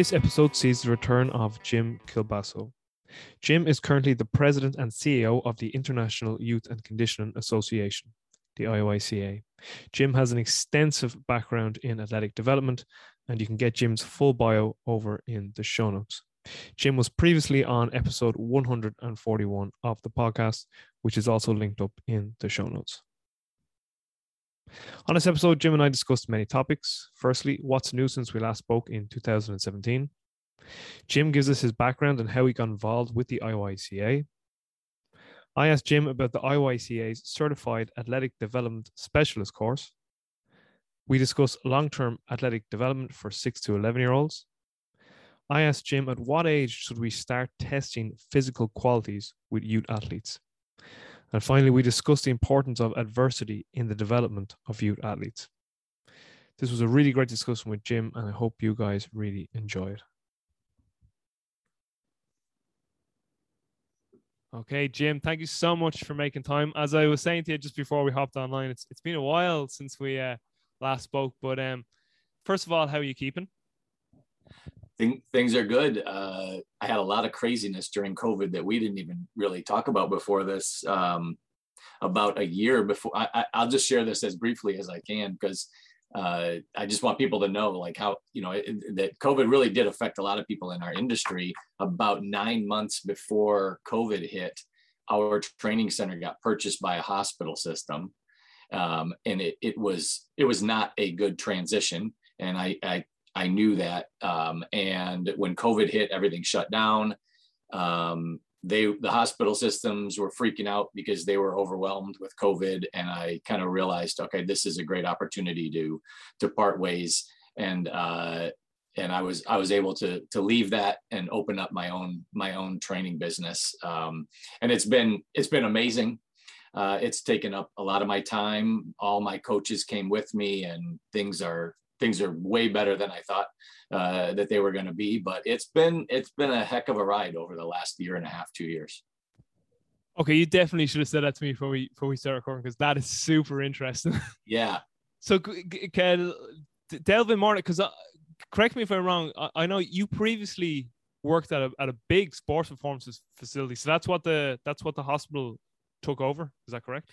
This episode sees the return of Jim Kielbaso. Jim is currently the president and CEO of the International Youth and Conditioning Association, the IYCA. Jim has an extensive background in athletic development, and you can get Jim's full bio over in the show notes. Jim was previously on episode 141 of the podcast, which is also linked up in the show notes. On this episode, Jim and I discussed many topics. Firstly, what's new since we last spoke in 2017? Jim gives us his background and how he got involved with the IYCA. I asked Jim about the IYCA's Certified Athletic Development Specialist course. We discuss long term athletic development for 6 to 11 year olds. I asked Jim at what age should we start testing physical qualities with youth athletes? And finally, we discussed the importance of adversity in the development of youth athletes. This was a really great discussion with Jim, and I hope you guys really enjoy it. Okay, Jim, thank you so much for making time. As I was saying to you just before we hopped online, it's it's been a while since we uh, last spoke. But um, first of all, how are you keeping? Things are good. Uh, I had a lot of craziness during COVID that we didn't even really talk about before this. Um, about a year before, I, will just share this as briefly as I can because uh, I just want people to know like how you know it, that COVID really did affect a lot of people in our industry. About nine months before COVID hit, our training center got purchased by a hospital system, um, and it, it was it was not a good transition. And I, I I knew that. Um, and when COVID hit, everything shut down. Um, they the hospital systems were freaking out because they were overwhelmed with COVID, and I kind of realized, okay, this is a great opportunity to to part ways. And uh, and I was I was able to to leave that and open up my own my own training business. Um, and it's been it's been amazing. Uh, it's taken up a lot of my time. All my coaches came with me, and things are things are way better than I thought uh, that they were going to be. But it's been it's been a heck of a ride over the last year and a half, two years. Okay, you definitely should have said that to me before we before we start recording because that is super interesting. Yeah. so, can delve in more because uh, correct me if I'm wrong. I, I know you previously worked at a at a big sports performances facility, so that's what the that's what the hospital took over. Is that correct?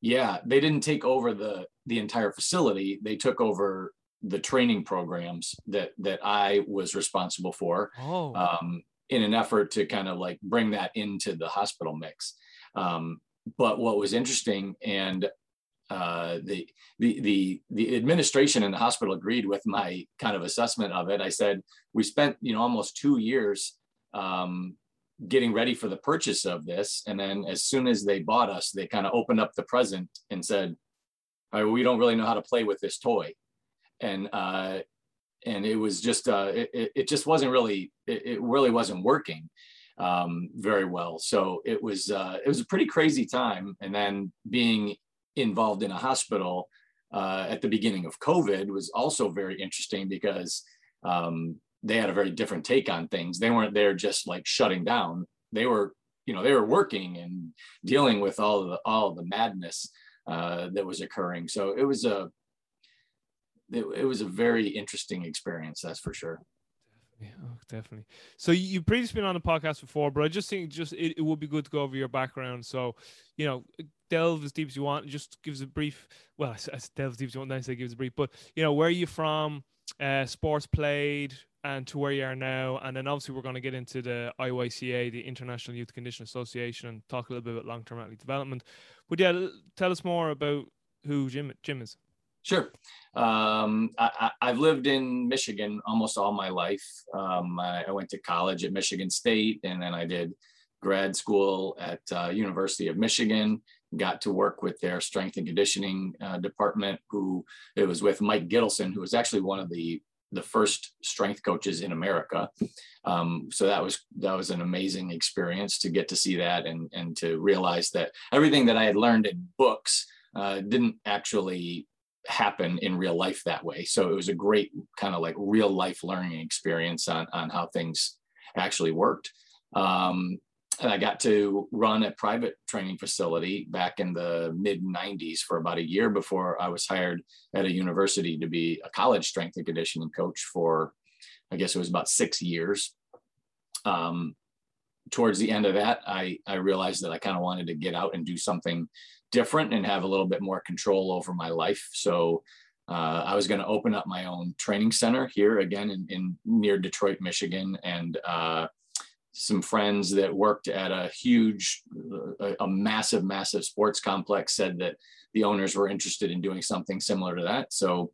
Yeah, they didn't take over the the entire facility. They took over the training programs that that I was responsible for oh. um, in an effort to kind of like bring that into the hospital mix. Um, but what was interesting and uh, the, the the the administration in the hospital agreed with my kind of assessment of it. I said we spent you know almost two years um, getting ready for the purchase of this, and then as soon as they bought us, they kind of opened up the present and said, right, "We don't really know how to play with this toy." And uh, and it was just uh, it, it just wasn't really it, it really wasn't working um, very well. So it was uh, it was a pretty crazy time, and then being involved in a hospital uh, at the beginning of COVID was also very interesting because um, they had a very different take on things. They weren't there just like shutting down. They were you know they were working and dealing with all the all the madness uh, that was occurring. So it was a it, it was a very interesting experience. That's for sure. Definitely. Oh, definitely. So you've previously been on the podcast before, but I just think just it, it would be good to go over your background. So, you know, delve as deep as you want. Just give us a brief. Well, I, delve as deep as you want. Say give us a brief. But you know, where are you from? Uh, sports played, and to where you are now. And then obviously we're going to get into the IYCA, the International Youth Condition Association, and talk a little bit about long-term athlete development. But yeah, tell us more about who Jim Jim is. Sure. Um, I, have lived in Michigan almost all my life. Um, I, I, went to college at Michigan State, and then I did grad school at uh, University of Michigan. Got to work with their strength and conditioning uh, department. Who it was with Mike Gittleson, who was actually one of the the first strength coaches in America. Um, so that was that was an amazing experience to get to see that and and to realize that everything that I had learned in books uh, didn't actually happen in real life that way. So it was a great kind of like real life learning experience on, on how things actually worked. Um, and I got to run a private training facility back in the mid 90s for about a year before I was hired at a university to be a college strength and conditioning coach for I guess it was about six years. Um, towards the end of that, I, I realized that I kind of wanted to get out and do something different and have a little bit more control over my life. So uh, I was going to open up my own training center here again in, in near Detroit, Michigan, and uh, some friends that worked at a huge, a, a, massive, massive sports complex said that the owners were interested in doing something similar to that. So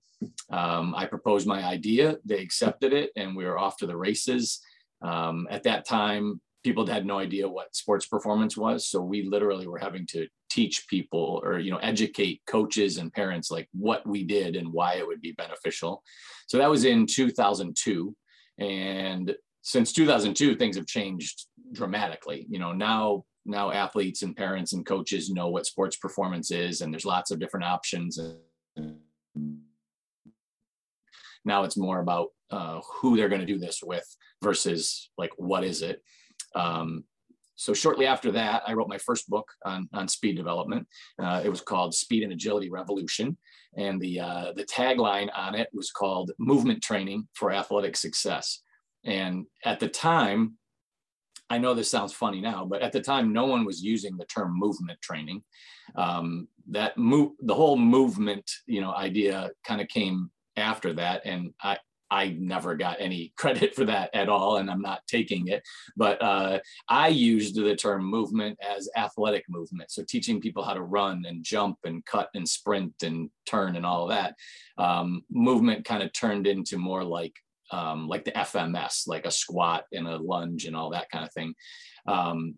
um, I proposed my idea. They accepted it, and we were off to the races. Um, at that time, people had no idea what sports performance was, so we literally were having to teach people or you know educate coaches and parents like what we did and why it would be beneficial. So that was in 2002, and since 2002 things have changed dramatically. You know now now athletes and parents and coaches know what sports performance is and there's lots of different options. And now it's more about uh, who they're going to do this with versus like what is it? Um, so shortly after that i wrote my first book on, on speed development. Uh, it was called speed and agility revolution. And the uh, the tagline on it was called movement training for athletic success. And at the time, I know this sounds funny now, but at the time, no one was using the term movement training. Um, that move, the whole movement, you know, idea kind of came after that, and I, I never got any credit for that at all, and I'm not taking it. But uh, I used the term movement as athletic movement. So teaching people how to run and jump and cut and sprint and turn and all that. Um, movement kind of turned into more like um, like the FMS, like a squat and a lunge and all that kind of thing. Um,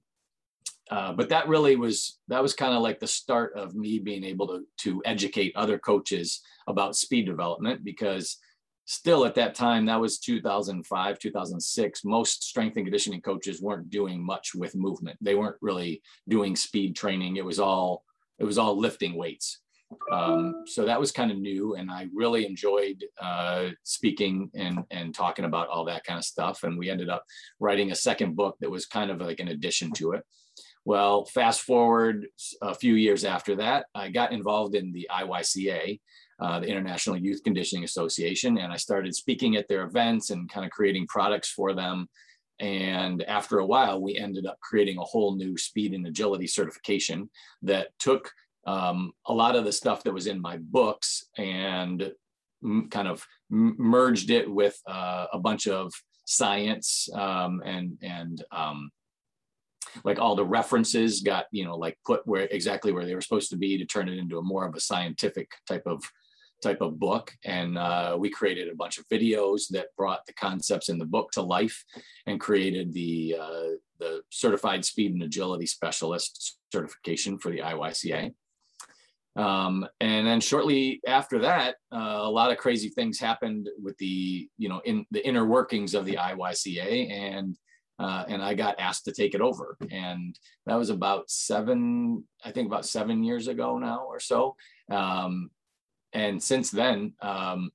uh, but that really was that was kind of like the start of me being able to to educate other coaches about speed development because still at that time that was 2005 2006 most strength and conditioning coaches weren't doing much with movement they weren't really doing speed training it was all it was all lifting weights um, so that was kind of new, and I really enjoyed uh, speaking and and talking about all that kind of stuff. And we ended up writing a second book that was kind of like an addition to it. Well, fast forward a few years after that, I got involved in the IYCA, uh, the International Youth Conditioning Association, and I started speaking at their events and kind of creating products for them. And after a while, we ended up creating a whole new speed and agility certification that took um, a lot of the stuff that was in my books and m- kind of m- merged it with uh, a bunch of science um, and and um, like all the references got you know like put where exactly where they were supposed to be to turn it into a more of a scientific type of type of book and uh, we created a bunch of videos that brought the concepts in the book to life and created the uh, the certified speed and agility specialist certification for the IYCA um, and then shortly after that, uh, a lot of crazy things happened with the, you know, in the inner workings of the IYCA, and uh, and I got asked to take it over, and that was about seven, I think about seven years ago now or so. Um, and since then, um,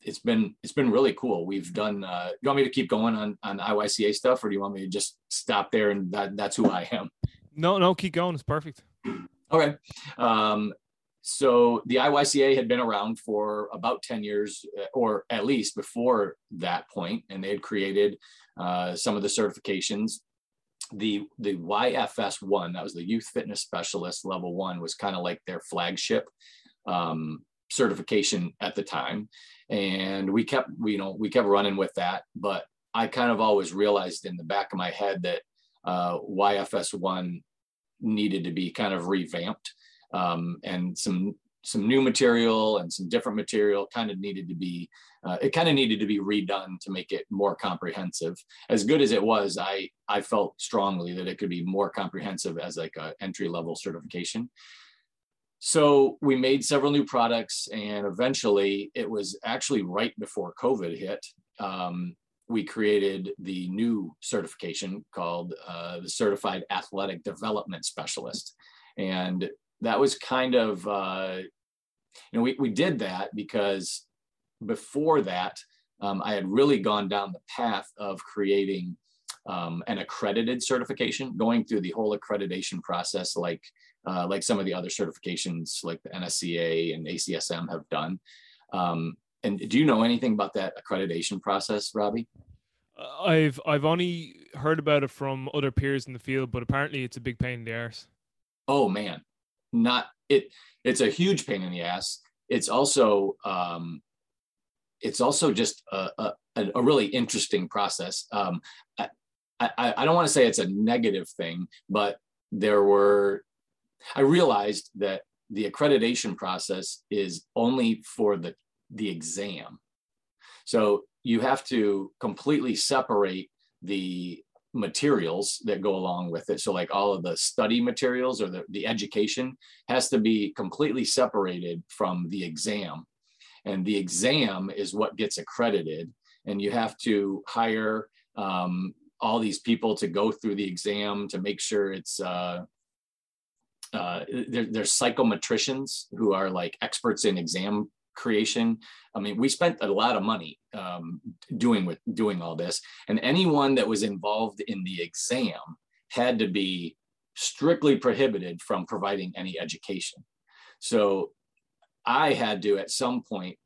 it's been it's been really cool. We've done. Uh, you want me to keep going on on IYCA stuff, or do you want me to just stop there and that that's who I am? No, no, keep going. It's perfect. Okay. Um, so the IYCA had been around for about 10 years, uh, or at least before that point, and they had created uh, some of the certifications. The the YFS one, that was the Youth Fitness Specialist Level One, was kind of like their flagship um, certification at the time, and we kept you know we kept running with that. But I kind of always realized in the back of my head that uh, YFS one needed to be kind of revamped. Um, and some some new material and some different material kind of needed to be uh, it kind of needed to be redone to make it more comprehensive. As good as it was i i felt strongly that it could be more comprehensive as like a entry level certification so we made several new products and eventually it was actually right before covid hit um, we created the new certification called uh, the certified athletic development specialist. And that was kind of uh, you know we, we did that because before that um, i had really gone down the path of creating um, an accredited certification going through the whole accreditation process like uh, like some of the other certifications like the nsca and acsm have done um, and do you know anything about that accreditation process, Robbie? I've I've only heard about it from other peers in the field, but apparently it's a big pain in the ass. Oh man, not it. It's a huge pain in the ass. It's also um, it's also just a, a, a really interesting process. Um, I, I, don't want to say it's a negative thing, but there were I realized that the accreditation process is only for the the exam. So you have to completely separate the materials that go along with it. So like all of the study materials or the, the education has to be completely separated from the exam. And the exam is what gets accredited. And you have to hire um, all these people to go through the exam to make sure it's uh, uh, there, there's psychometricians who are like experts in exam creation. I mean, we spent a lot of money um, doing with doing all this, and anyone that was involved in the exam had to be strictly prohibited from providing any education. So I had to at some point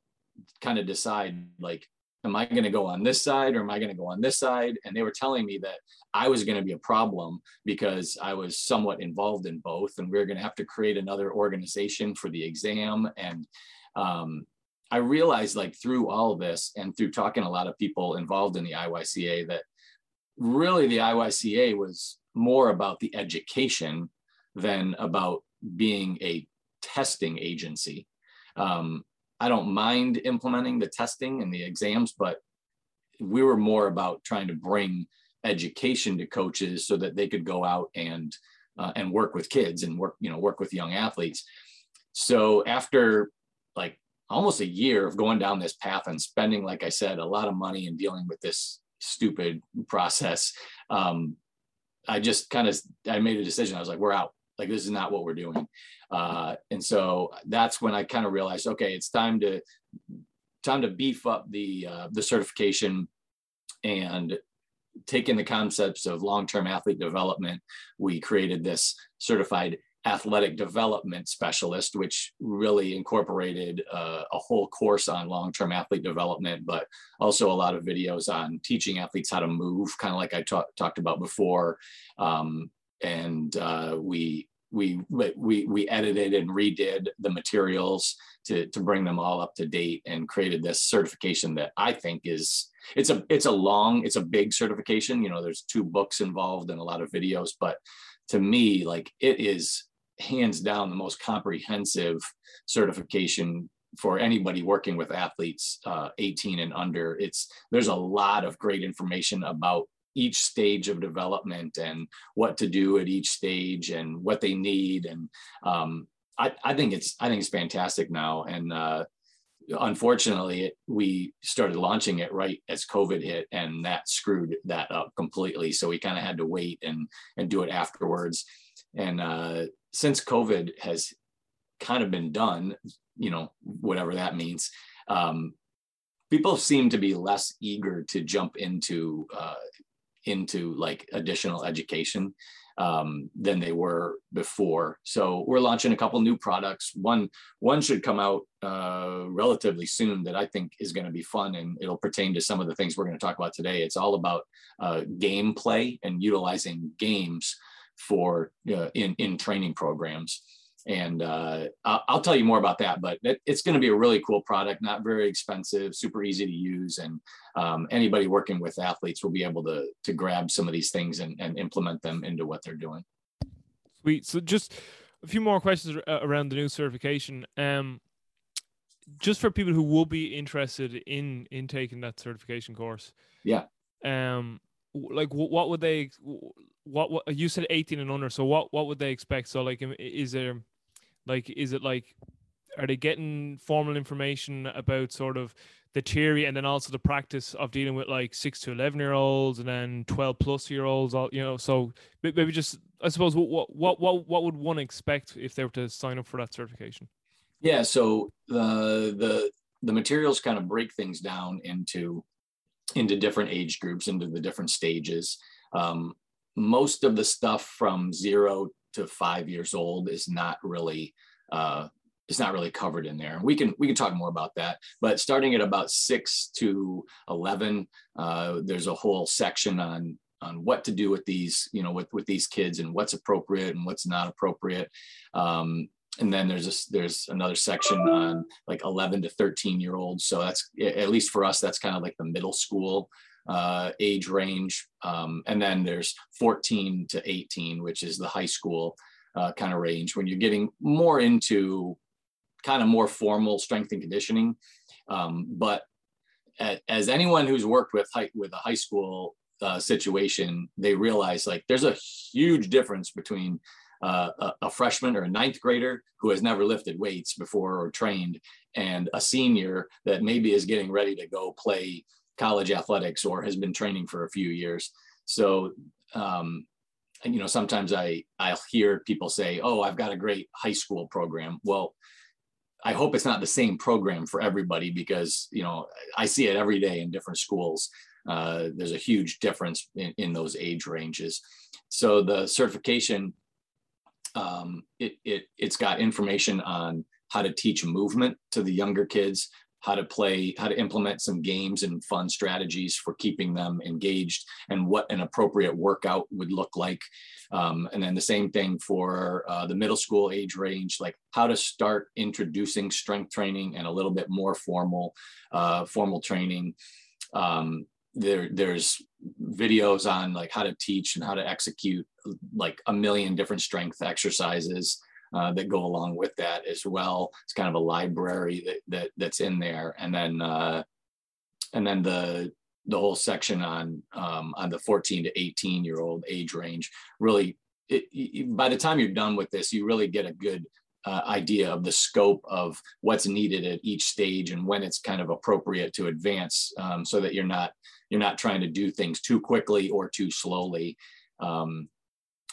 kind of decide like am I going to go on this side or am I going to go on this side? And they were telling me that I was going to be a problem because I was somewhat involved in both, and we are going to have to create another organization for the exam. And um, I realized, like through all of this, and through talking to a lot of people involved in the IYCA, that really the IYCA was more about the education than about being a testing agency. Um, I don't mind implementing the testing and the exams, but we were more about trying to bring education to coaches so that they could go out and uh, and work with kids and work you know work with young athletes. So after like almost a year of going down this path and spending, like I said, a lot of money and dealing with this stupid process, um, I just kind of I made a decision. I was like, we're out. Like this is not what we're doing. Uh, and so that's when I kind of realized, okay, it's time to time to beef up the uh, the certification and taking the concepts of long-term athlete development. We created this certified athletic development specialist, which really incorporated uh, a whole course on long-term athlete development, but also a lot of videos on teaching athletes how to move, kind of like I ta- talked about before. Um, and uh, we we we we edited and redid the materials to to bring them all up to date and created this certification that I think is it's a it's a long it's a big certification. You know there's two books involved and a lot of videos but to me like it is hands down the most comprehensive certification for anybody working with athletes uh, 18 and under. It's there's a lot of great information about each stage of development and what to do at each stage and what they need. And um, I, I, think it's I think it's fantastic now. And uh, unfortunately, it, we started launching it right as COVID hit, and that screwed that up completely. So we kind of had to wait and and do it afterwards. And uh, since COVID has kind of been done, you know, whatever that means. Um, people seem to be less eager to jump into uh, into like additional education um, than they were before. So we're launching a couple new products. One one should come out uh, relatively soon that I think is going to be fun and it'll pertain to some of the things we're going to talk about today. It's all about uh, gameplay and utilizing games for uh, in in training programs and uh, I'll, tell you more about that. But it's going to be a really cool product, not very expensive, super easy to use, and um, anybody working with athletes will be able to to grab some of these things and, and implement them into what they're doing. Sweet. So just a few more questions around the new certification. Um, just for people who will be interested in in taking that certification course. Yeah. Um, like what would they what, what you said 18 and under so what what would they expect so like is there like, is it like, are they getting formal information about sort of the theory and then also the practice of dealing with like six to 11 year olds and then 12 plus year olds, all, you know, so maybe just, I suppose, what, what, what, what would one expect if they were to sign up for that certification? Yeah. So the, the, the materials kind of break things down into, into different age groups, into the different stages. Um, most of the stuff from zero to five years old is not really uh, not really covered in there. We can we can talk more about that. But starting at about six to eleven, uh, there's a whole section on on what to do with these, you know, with with these kids and what's appropriate and what's not appropriate. Um, and then there's a, there's another section on like 11 to 13 year olds. So that's at least for us, that's kind of like the middle school uh, age range. Um, and then there's 14 to 18, which is the high school uh, kind of range. When you're getting more into kind of more formal strength and conditioning, um, but as anyone who's worked with high, with a high school uh, situation, they realize like there's a huge difference between uh, a, a, freshman or a ninth grader who has never lifted weights before or trained, and a senior that maybe is getting ready to go play college athletics or has been training for a few years. So, um, and, you know, sometimes I I'll hear people say, "Oh, I've got a great high school program." Well, I hope it's not the same program for everybody because you know I see it every day in different schools. Uh, there's a huge difference in, in those age ranges. So the certification, um, it, it it's got information on how to teach movement to the younger kids, how to play, how to implement some games and fun strategies for keeping them engaged, and what an appropriate workout would look like. Um, and then the same thing for uh, the middle school age range, like how to start introducing strength training and a little bit more formal, uh, formal training. Um, there, there's videos on like how to teach and how to execute like a million different strength exercises uh, that go along with that as well. It's kind of a library that, that that's in there, and then uh, and then the the whole section on um, on the 14 to 18 year old age range really it, it, by the time you're done with this you really get a good uh, idea of the scope of what's needed at each stage and when it's kind of appropriate to advance um, so that you're not you're not trying to do things too quickly or too slowly um,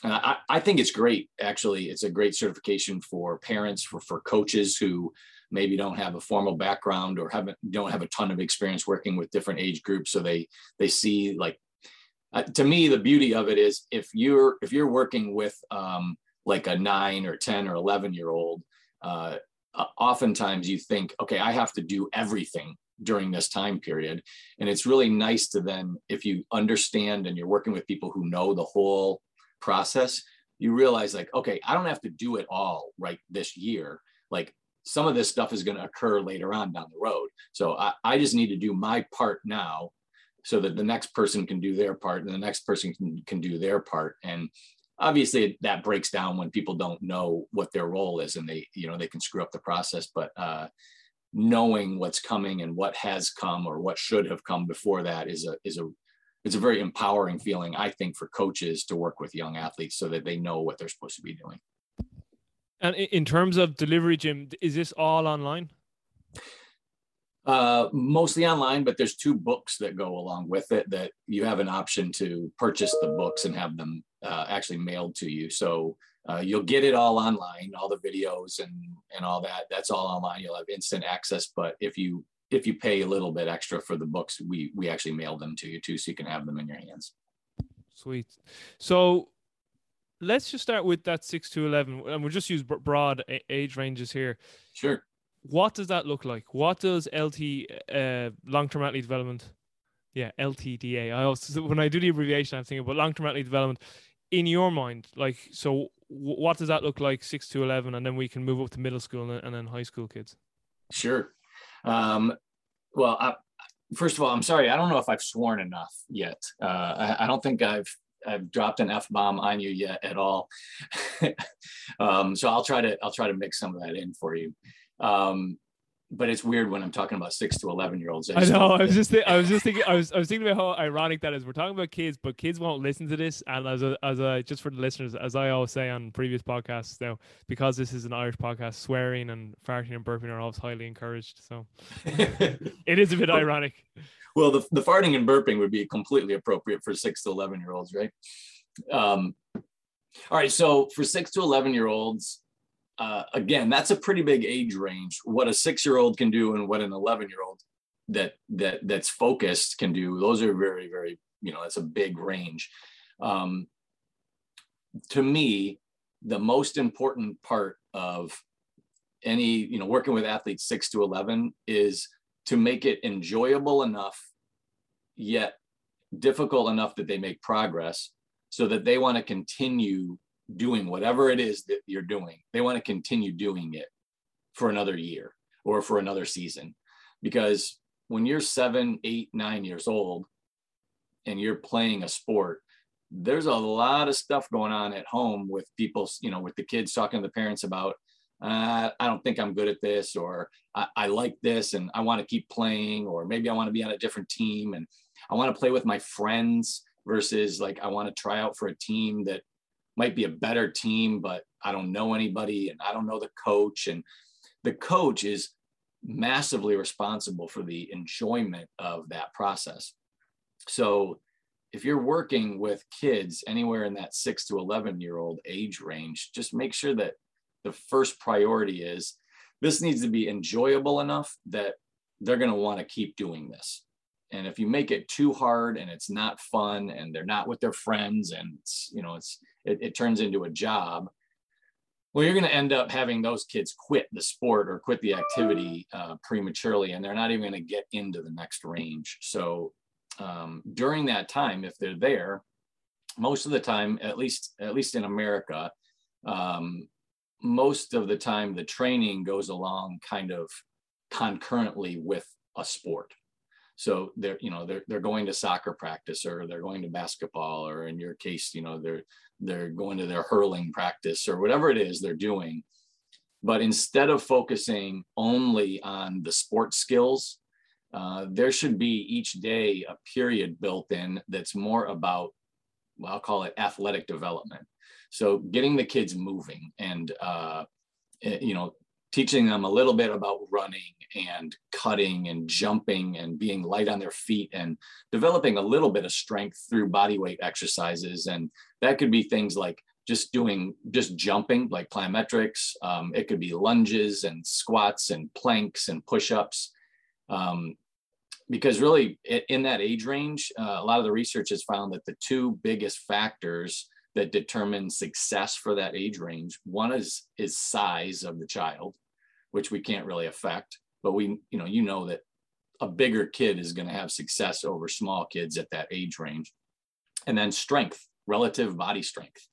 I, I think it's great. Actually, it's a great certification for parents, for for coaches who maybe don't have a formal background or haven't don't have a ton of experience working with different age groups. So they they see like uh, to me the beauty of it is if you're if you're working with um, like a nine or ten or eleven year old. Uh, oftentimes you think, okay, I have to do everything during this time period. And it's really nice to then, if you understand and you're working with people who know the whole process, you realize like, okay, I don't have to do it all right this year. Like some of this stuff is going to occur later on down the road. So I, I just need to do my part now so that the next person can do their part and the next person can, can do their part. And obviously that breaks down when people don't know what their role is and they, you know, they can screw up the process, but uh, knowing what's coming and what has come or what should have come before that is a, is a it's a very empowering feeling, I think, for coaches to work with young athletes so that they know what they're supposed to be doing. And in terms of delivery, Jim, is this all online? Uh, mostly online, but there's two books that go along with it that you have an option to purchase the books and have them uh, actually mailed to you. So uh, you'll get it all online, all the videos and and all that. That's all online. You'll have instant access. But if you if you pay a little bit extra for the books, we we actually mail them to you too, so you can have them in your hands. Sweet. So let's just start with that six to eleven, and we'll just use broad age ranges here. Sure. What does that look like? What does LT uh, long term athlete development? Yeah, LTDA. I also when I do the abbreviation, I'm thinking about long term athlete development. In your mind, like so, what does that look like? Six to eleven, and then we can move up to middle school and, and then high school kids. Sure. Um, well, I, first of all, I'm sorry. I don't know if I've sworn enough yet. Uh, I, I, don't think I've I've dropped an f bomb on you yet at all. um, so I'll try to I'll try to mix some of that in for you. Um, but it's weird when I'm talking about six to eleven year olds. I, I know. I was just th- I was just thinking I was I was thinking about how ironic that is. We're talking about kids, but kids won't listen to this. And as a, as a just for the listeners, as I always say on previous podcasts, now because this is an Irish podcast, swearing and farting and burping are always highly encouraged. So it is a bit ironic. Well, the the farting and burping would be completely appropriate for six to eleven year olds, right? Um, all right. So for six to eleven year olds, uh, again, that's a pretty big age range. What a six-year-old can do and what an eleven-year-old that that that's focused can do. Those are very, very, you know, that's a big range. Um, to me, the most important part of any you know working with athletes 6 to 11 is to make it enjoyable enough yet difficult enough that they make progress so that they want to continue doing whatever it is that you're doing. They want to continue doing it for another year or for another season. Because when you're seven eight nine years old and you're playing a sport there's a lot of stuff going on at home with people you know with the kids talking to the parents about uh, I don't think I'm good at this, or I, I like this and I want to keep playing, or maybe I want to be on a different team and I want to play with my friends versus like I want to try out for a team that might be a better team, but I don't know anybody and I don't know the coach. And the coach is massively responsible for the enjoyment of that process. So if you're working with kids anywhere in that six to 11 year old age range, just make sure that the first priority is this needs to be enjoyable enough that they're going to want to keep doing this. And if you make it too hard and it's not fun and they're not with their friends and it's, you know, it's, it, it turns into a job, well, you're going to end up having those kids quit the sport or quit the activity uh, prematurely, and they're not even going to get into the next range. So um, during that time, if they're there, most of the time, at least at least in America, um, most of the time the training goes along kind of concurrently with a sport so they're you know they're, they're going to soccer practice or they're going to basketball or in your case you know they're they're going to their hurling practice or whatever it is they're doing. But instead of focusing only on the sports skills uh, there should be each day a period built in that's more about well, i'll call it athletic development. So getting the kids moving and uh, eh, you know teaching them a little bit about running and cutting and jumping and being light on their feet and developing a little bit of strength through body weight exercises and that could be things like just doing just jumping like plyometrics um, it could be lunges and squats and planks and push-ups um, because really in that age range uh, a lot of the research has found that the two biggest factors that determine success for that age range. One is is size of the child, which we can't really affect, but we you know you know that a bigger kid is going to have success over small kids at that age range. And then strength, relative body strength.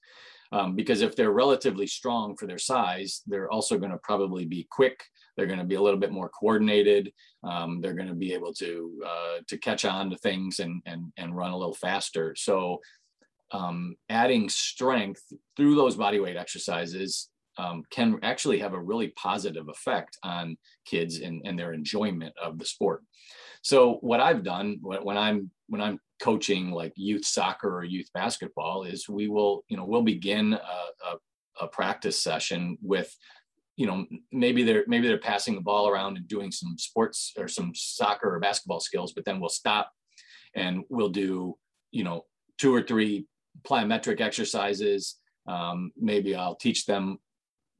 Um, because if they're relatively strong for their size, they're also going to probably be quick. They're going to be a little bit more coordinated. Um, they're going to be able to uh, to catch on to things and and and run a little faster. So um, adding strength through those body weight exercises um, can actually have a really positive effect on kids and, and their enjoyment of the sport. So what I've done when I'm when I'm coaching like youth soccer or youth basketball is we will you know we'll begin a, a, a practice session with you know maybe they're maybe they're passing the ball around and doing some sports or some soccer or basketball skills but then we'll stop and we'll do you know two or three plyometric exercises. Um, maybe I'll teach them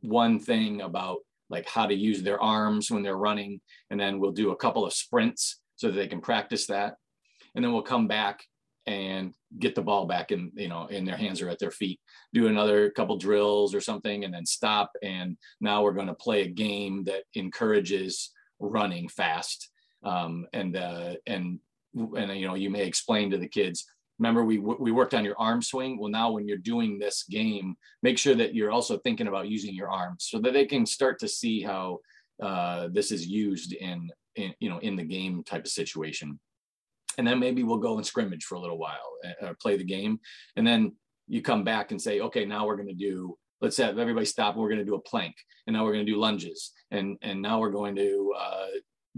one thing about like how to use their arms when they're running, and then we'll do a couple of sprints so that they can practice that. And then we'll come back and get the ball back in you know in their hands or at their feet. Do another couple drills or something and then stop. And now we're going to play a game that encourages running fast. Um, and uh, and and you know you may explain to the kids remember we we worked on your arm swing. Well now when you're doing this game make sure that you're also thinking about using your arms so that they can start to see how uh, this is used in, in you know in the game type of situation. And then maybe we'll go and scrimmage for a little while uh, play the game. And then you come back and say okay now we're going to do let's have everybody stop. We're going to do a plank. And now we're going to do lunges. And and now we're going to uh,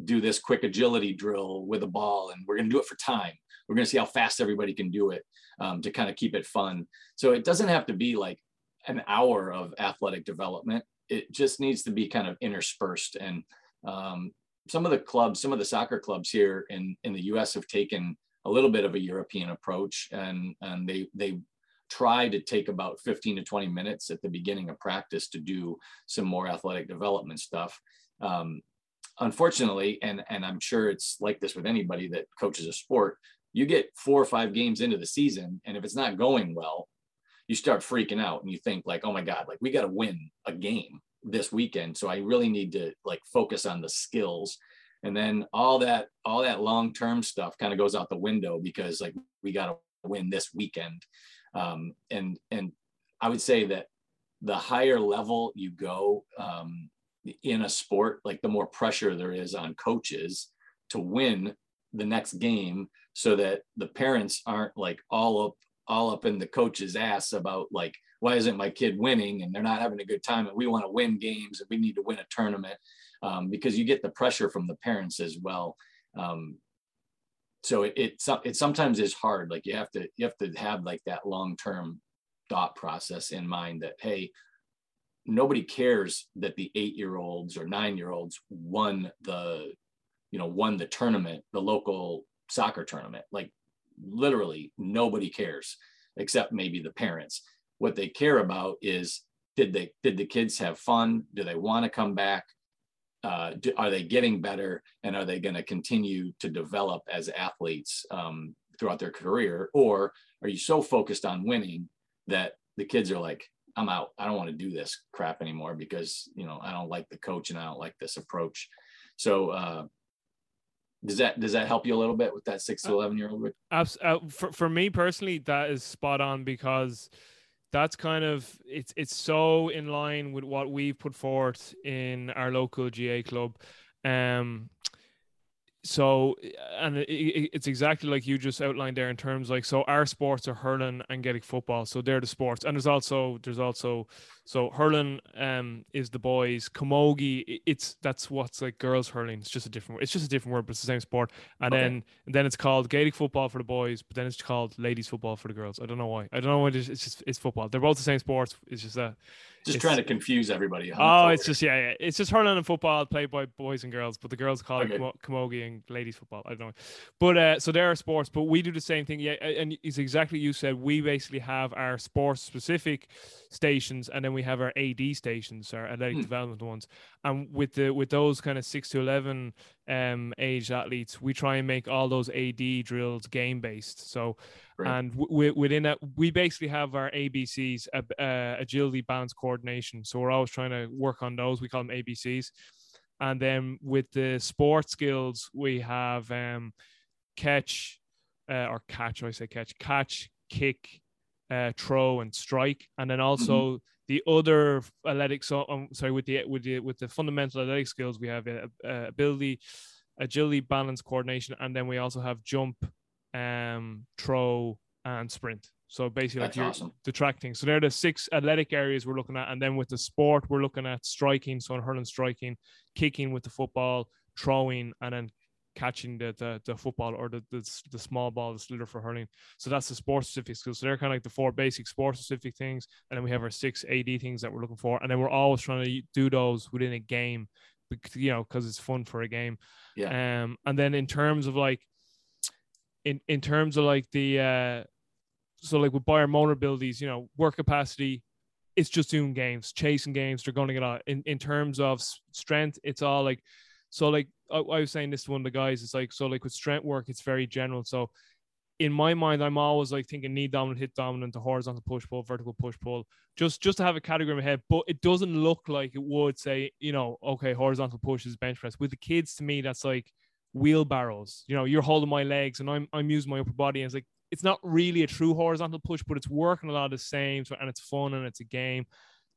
do this quick agility drill with a ball. And we're going to do it for time we're going to see how fast everybody can do it um, to kind of keep it fun. So it doesn't have to be like an hour of athletic development. It just needs to be kind of interspersed. And um, some of the clubs, some of the soccer clubs here in, in the US have taken a little bit of a European approach and, and they, they try to take about 15 to 20 minutes at the beginning of practice to do some more athletic development stuff. Um, unfortunately, and, and I'm sure it's like this with anybody that coaches a sport, you get four or five games into the season and if it's not going well you start freaking out and you think like oh my god like we got to win a game this weekend. So i really need to like focus on the skills. And then all that all that long term stuff kind of goes out the window because like we got to win this weekend. Um, and and i would say that the higher level you go um, in a sport like the more pressure there is on coaches to win the next game so that the parents aren't like all up all up in the coach's ass about like why isn't my kid winning? And they're not having a good time and we want to win games and we need to win a tournament um, because you get the pressure from the parents as well um, so it, it, it sometimes is hard like you have to you have to have like that long-term thought process in mind that hey nobody cares that the eight year olds or nine year olds won the you know won the tournament the local soccer tournament. Like literally nobody cares except maybe the parents. What they care about is did they did the kids have fun? Do they want to come back? Uh, do, are they getting better? And are they going to continue to develop as athletes um, throughout their career? Or are you so focused on winning that the kids are like i'm out. I don't want to do this crap anymore because you know i don't like the coach and i don't like this approach. So uh, does that does that help you a little bit with that six to uh, eleven year old? Uh, for for me personally, that is spot on because that's kind of it's it's so in line with what we've put forth in our local GAA club. Um, so and it, it, it's exactly like you just outlined there in terms like so our sports are hurling and Gaelic football so they're the sports and there's also there's also so hurling um is the boys camogie it's that's what's like girls hurling it's just a different it's just a different word but it's the same sport and okay. then and then it's called Gaelic football for the boys but then it's called ladies football for the girls I don't know why I don't know why it's just it's football they're both the same sports it's just that just trying to confuse everybody. Oh, it's just yeah, yeah, it's just hurling and football played by boys and girls, but the girls call okay. it camogie and ladies football. I don't know, but uh, so there are sports, but we do the same thing. Yeah, and it's exactly you said. We basically have our sports specific stations, and then we have our AD stations, our athletic hmm. development ones. And with the with those kind of six to eleven um aged athletes, we try and make all those AD drills game based. So and w- within that, we basically have our ABCs, uh, uh, agility, balance, coordination. So we're always trying to work on those. We call them ABCs. And then with the sport skills, we have um, catch uh, or catch. I say catch, catch, kick, uh, throw, and strike. And then also mm-hmm. The other athletic. So um, sorry, with the with the with the fundamental athletic skills, we have uh, uh ability, agility, balance, coordination, and then we also have jump, um, throw, and sprint. So basically, like awesome. the track thing. So they're the six athletic areas we're looking at, and then with the sport, we're looking at striking. So in hurling, striking, kicking with the football, throwing, and then catching the the, the football or the, the, the small ball, the sliotar for hurling. So that's the sport specific skills. So they're kind of like the four basic sport specific things, and then we have our six AD things that we're looking for, and then we're always trying to do those within a game, you know, because it's fun for a game. Yeah. Um, and then in terms of like in in terms of like the uh so like with biomotor abilities, you know, work capacity, it's just doing games, chasing games. They're going to get out. In in terms of strength, it's all like so. Like I, I, was saying this to one of the guys. It's like so like with strength work, it's very general. So in my mind, I'm always like thinking knee dominant, hip dominant, the horizontal push pull, vertical push pull, just just to have a category in my head. But it doesn't look like it would say, you know, okay, horizontal push is bench press. With the kids, to me, that's like wheelbarrows. You know, you're holding my legs and I'm I'm using my upper body. And it's like it's not really a true horizontal push, but it's working a lot of the same. So and it's fun and it's a game.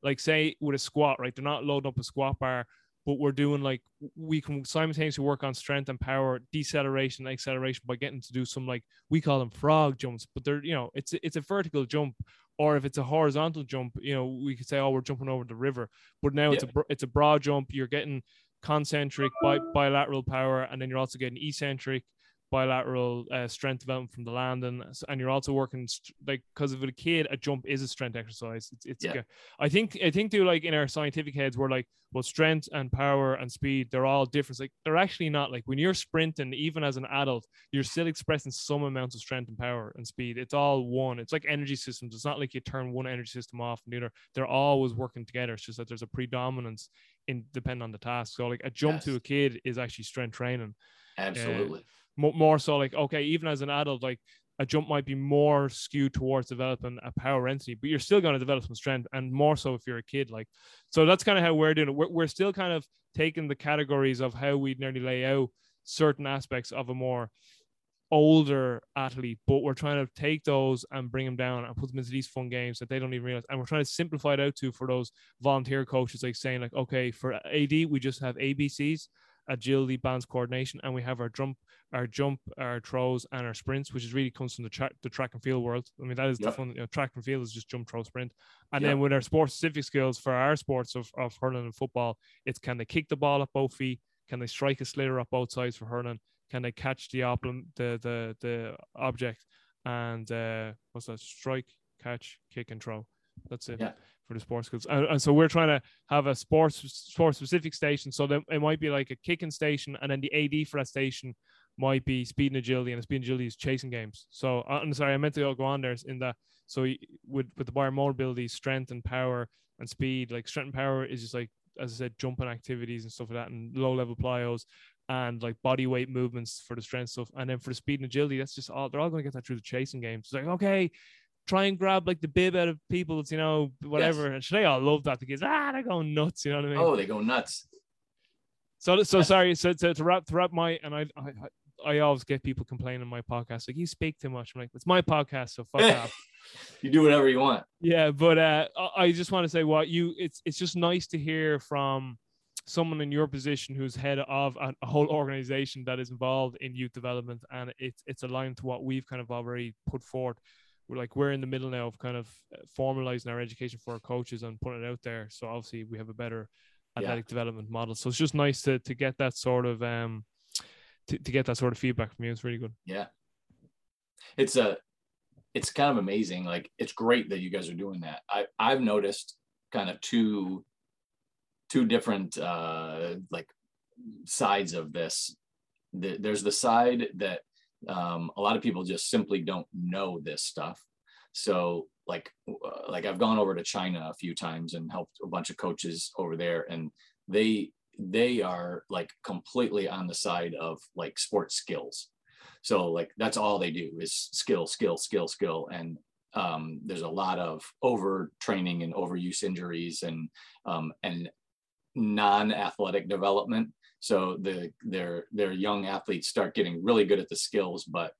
Like say with a squat, right? They're not loading up a squat bar, but we're doing like we can simultaneously work on strength and power, deceleration, acceleration by getting to do some like we call them frog jumps, but they're you know it's it's a vertical jump, or if it's a horizontal jump, you know we could say oh we're jumping over the river, but now yeah. it's a it's a broad jump. You're getting concentric bi- bilateral power, and then you're also getting eccentric bilateral uh, strength development from the land, and and you're also working st- like because of a kid, a jump is a strength exercise. It's, it's yeah. I think I think too like in our scientific heads, we're like, well, strength and power and speed, they're all different. Like they're actually not. Like when you're sprinting, even as an adult, you're still expressing some amounts of strength and power and speed. It's all one. It's like energy systems. It's not like you turn one energy system off and the other. They're always working together. It's just that there's a predominance in depending on the task. So like a jump yes. to a kid is actually strength training. Absolutely. Uh, more so like okay even as an adult like a jump might be more skewed towards developing a power entity, but you're still going to develop some strength, and more so if you're a kid. Like, so that's kind of how we're doing it. We're, we're still kind of taking the categories of how we nearly lay out certain aspects of a more older athlete, but we're trying to take those and bring them down and put them into these fun games that they don't even realize. And we're trying to simplify it out to for those volunteer coaches, like saying, like, okay, for AD, we just have ABCs, agility, balance, coordination, and we have our jump, our jump, our throws, and our sprints, which is really comes from the track, the track and field world. I mean, that is yep. the fun. You know, track and field is just jump, throw, sprint, and yep. then with our sports specific skills for our sports of, of hurling and football, it's can they kick the ball at both feet, can they strike a sliotar up both sides for hurling, can they catch the op- the the the object and uh, what's that? Strike, catch, kick, and throw. That's it. Yeah. For the sports skills, and, and, so we're trying to have a sports sports specific station. So that it might be like a kicking station, and then the AD for that station might be speed and agility, and speed and agility is chasing games. So uh, I'm sorry, I meant to go on there in that. So with with the biomotor ability, strength and power and speed, like strength and power is just like as I said, jumping activities and stuff like that, and low level plyos and like body weight movements for the strength stuff. And then for the speed and agility, that's just all they're all going to get that through the chasing games. It's like, okay, try and grab like the bib out of people's, you know, whatever. Yes. And they all love that. The kids, ah, they're going nuts, you know what I mean? Oh, they go nuts. So, so sorry. So, to, to wrap, to wrap my, and I, I, I always get people complaining on my podcast, like, you speak too much. I'm like, it's my podcast, so fuck off. You do whatever you want. Yeah. But uh, I just want to say what you, it's, it's just nice to hear from, someone in your position who's head of a, a, whole organization that is involved in youth development and it's it's aligned to what we've kind of already put forward we're like we're in the middle now of kind of uh, formalizing our education for our coaches and putting it out there. So obviously we have a better athletic yeah. development model. So it's just nice to to get that sort of um to, to get that sort of feedback from you. It's really good. Yeah. It's a it's kind of amazing. Like it's great that you guys are doing that. I i've noticed kind of two two different uh, like sides of this. The, there's the side that um, a lot of people just simply don't know this stuff. So like uh, like I've gone over to China a few times and helped a bunch of coaches over there, and they they are like completely on the side of like sports skills. So like that's all they do is skill, skill, skill, skill, and um, there's a lot of overtraining and overuse injuries and um, and non-athletic development. So the their their young athletes start getting really good at the skills, but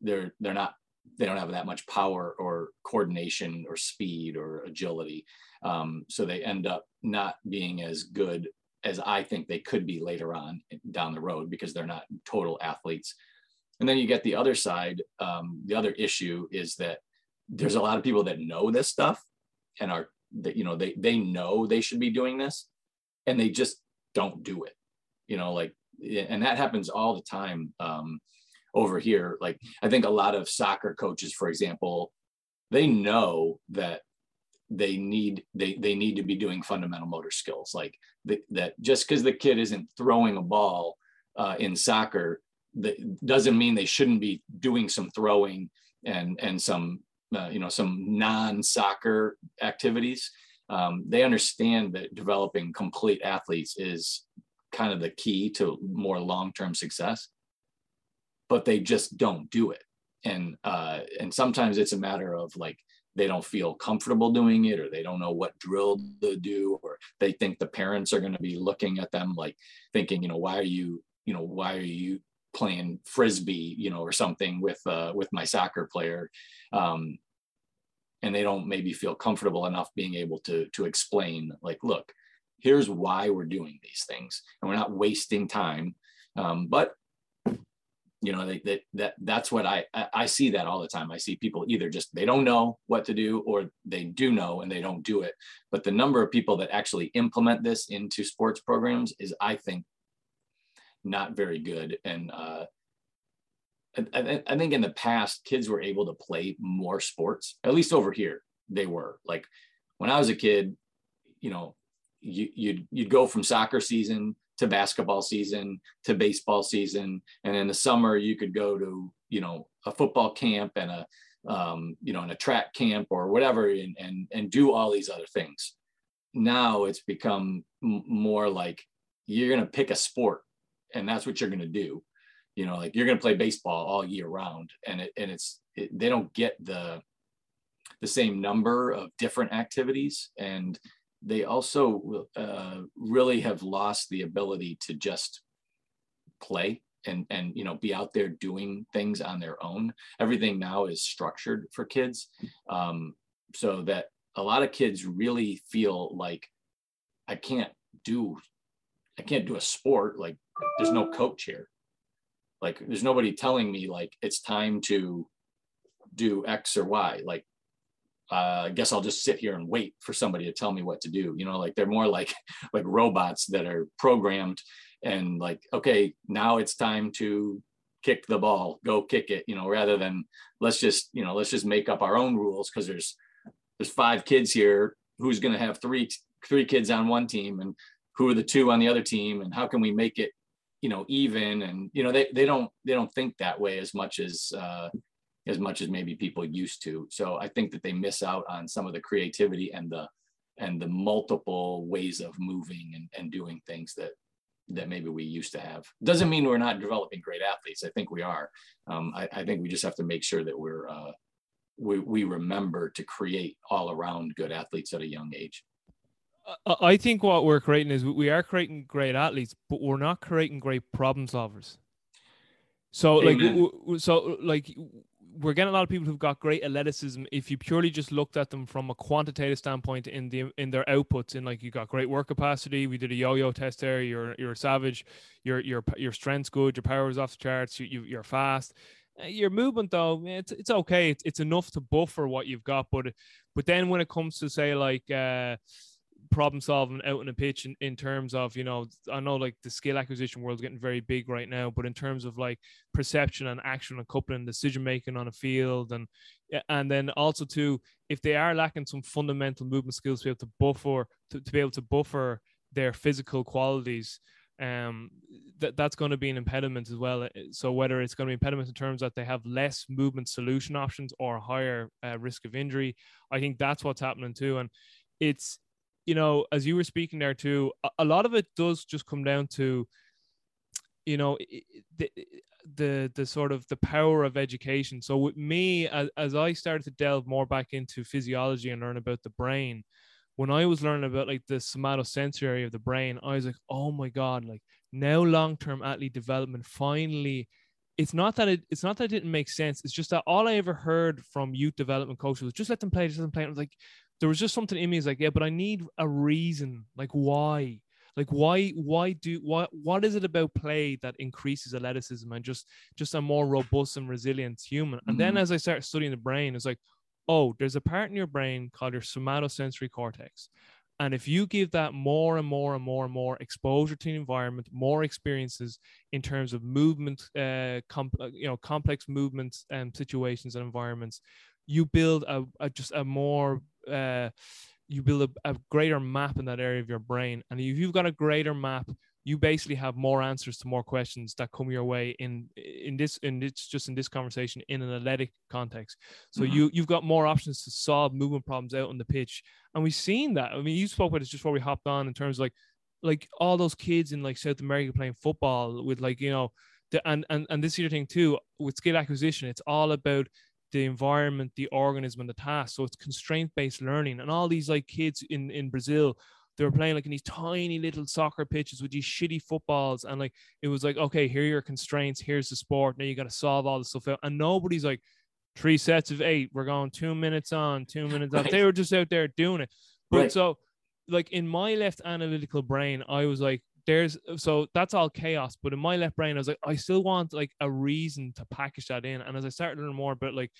they're they're not they don't have that much power or coordination or speed or agility. Um, so they end up not being as good as I think they could be later on down the road because they're not total athletes. And then you get the other side. Um, the other issue is that there's a lot of people that know this stuff and are that you know they they know they should be doing this, and they just don't do it you know like and that happens all the time um, over here. Like i think a lot of soccer coaches for example they know that they need they they need to be doing fundamental motor skills. Like the, that just because the kid isn't throwing a ball uh, in soccer that doesn't mean they shouldn't be doing some throwing and and some uh, you know some non-soccer activities. Um, they understand that developing complete athletes is kind of the key to more long-term success but they just don't do it. And uh, and sometimes it's a matter of like they don't feel comfortable doing it or they don't know what drill to do or they think the parents are going to be looking at them like thinking you know why are you you know why are you playing frisbee you know or something with uh, with my soccer player? Um, and they don't maybe feel comfortable enough being able to to explain like look here's why we're doing these things and we're not wasting time. Um, but you know they, they, that that's what I, I see that all the time. I see people either just they don't know what to do or they do know and they don't do it. But the number of people that actually implement this into sports programs is i think not very good. And uh, I, I think in the past kids were able to play more sports at least over here they were. Like when i was a kid you know you, you'd you'd go from soccer season to basketball season to baseball season. And in the summer you could go to you know a football camp and a um, you know in a track camp or whatever and, and and do all these other things. Now it's become m- more like you're going to pick a sport and that's what you're going to do. You know like you're going to play baseball all year round and it and it's it, they don't get the the same number of different activities. And they also uh, really have lost the ability to just play and and you know be out there doing things on their own. Everything now is structured for kids um, so that a lot of kids really feel like i can't do i can't do a sport like there's no coach here. Like there's nobody telling me like it's time to do x or y. Like uh, I guess I'll just sit here and wait for somebody to tell me what to do. You know, like they're more like like robots that are programmed and like, okay, now it's time to kick the ball, go kick it. You know, rather than let's just you know let's just make up our own rules because there's there's five kids here. Who's going to have three three kids on one team and who are the two on the other team and how can we make it you know even and you know they they don't they don't think that way as much as uh, as much as maybe people used to. So I think that they miss out on some of the creativity and the and the multiple ways of moving and, and doing things that that maybe we used to have. Doesn't mean we're not developing great athletes. I think we are. Um, I, I, think we just have to make sure that we're uh, we, we remember to create all around good athletes at a young age. I think what we're creating is we are creating great athletes, but we're not creating great problem solvers. So Amen. like, so like we're getting a lot of people who've got great athleticism. If you purely just looked at them from a quantitative standpoint in the in their outputs, in like you got great work capacity. We did a yo-yo test there. You're you're a savage. Your your your strength's good. Your power is off the charts. You, you are fast. Uh, your movement though, it's it's okay. It's, it's enough to buffer what you've got. But but then when it comes to say like. uh problem solving out in a pitch in, in terms of you know i know like the skill acquisition world's getting very big right now but in terms of like perception and action and coupling decision making on a field and and then also too if they are lacking some fundamental movement skills to be able to buffer to, to be able to buffer their physical qualities um that that's going to be an impediment as well. So whether it's going to be impediment in terms that they have less movement solution options or higher uh, risk of injury i think that's what's happening too. And it's you know, as you were speaking there too, a, lot of it does just come down to, you know, the, the the sort of the power of education. So with me, as, as I started to delve more back into physiology and learn about the brain, when I was learning about like the somatosensory area of the brain, I was like, oh my god, like now long term athlete development finally. It's not that it, it's not that it didn't make sense. It's just that all I ever heard from youth development coaches was just let them play, just let them play. And I was like, there was just something in me is like, yeah, but I need a reason. Like, why? Like, why? Why do what? What is it about play that increases athleticism and just just a more robust and resilient human? And mm-hmm. then as I started studying the brain, it's like, oh, there's a part in your brain called your somatosensory cortex. And if you give that more and more and more and more exposure to the environment, more experiences in terms of movement, uh, comp- uh, you know, complex movements and situations and environments, you build a, a just a more uh, you build a, a, greater map in that area of your brain. And if you've got a greater map you basically have more answers to more questions that come your way in in this in this just in this conversation in an athletic context. So mm-hmm. you you've got more options to solve movement problems out on the pitch. And we've seen that. I mean you spoke about it just before we hopped on in terms of like like all those kids in like south america playing football with like you know the, and and and this other thing too with skill acquisition it's all about the environment, the organism, and the task. So it's constraint based learning. And all these like kids in in Brazil, they were playing like in these tiny little soccer pitches with these shitty footballs, and like it was like, okay, here are your constraints. Here's the sport. Now you got to solve all this stuff out. And nobody's like three sets of eight. We're going two minutes on, two minutes right. off. They were just out there doing it. But right. so, like in my left analytical brain, I was like, there's so that's all chaos. But in my left brain, I was like, I still want like a reason to package that in. And as I started learning more about like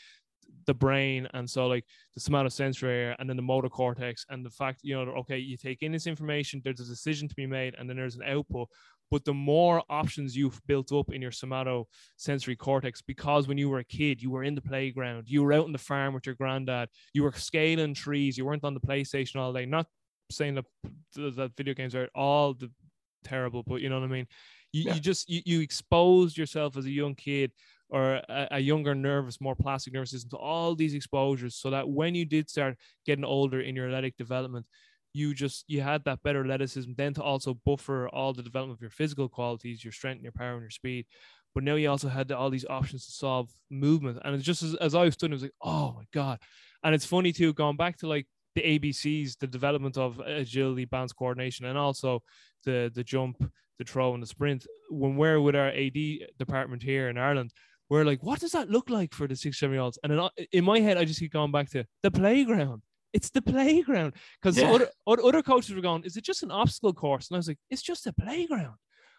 the brain and so like the somatosensory area and then the motor cortex and the fact you know okay you take in this information there's a decision to be made and then there's an output but the more options you've built up in your somatosensory cortex because when you were a kid you were in the playground you were out on the farm with your granddad you were scaling trees you weren't on the playstation all day not saying that that video games are all the terrible, but you know what I mean. You, yeah. you just you, you exposed yourself as a young kid or a, a, younger nervous, more plastic nervous system to all these exposures, so that when you did start getting older in your athletic development, you just you had that better athleticism. Then to also buffer all the development of your physical qualities, your strength, your power, and your speed. but now you also had all these options to solve movement. And it's just as, as I was studying, it was like, oh my God. And it's funny too, going back to like the ABCs, the development of agility, balance, coordination, and also the the jump, the throw, and the sprint. When we're with our AD department here in Ireland, we're like, what does that look like for the six, seven year olds? And in, in my head, I just keep going back to the playground. It's the playground. Because yeah. other, other coaches were going, is it just an obstacle course? And I was like, it's just a playground.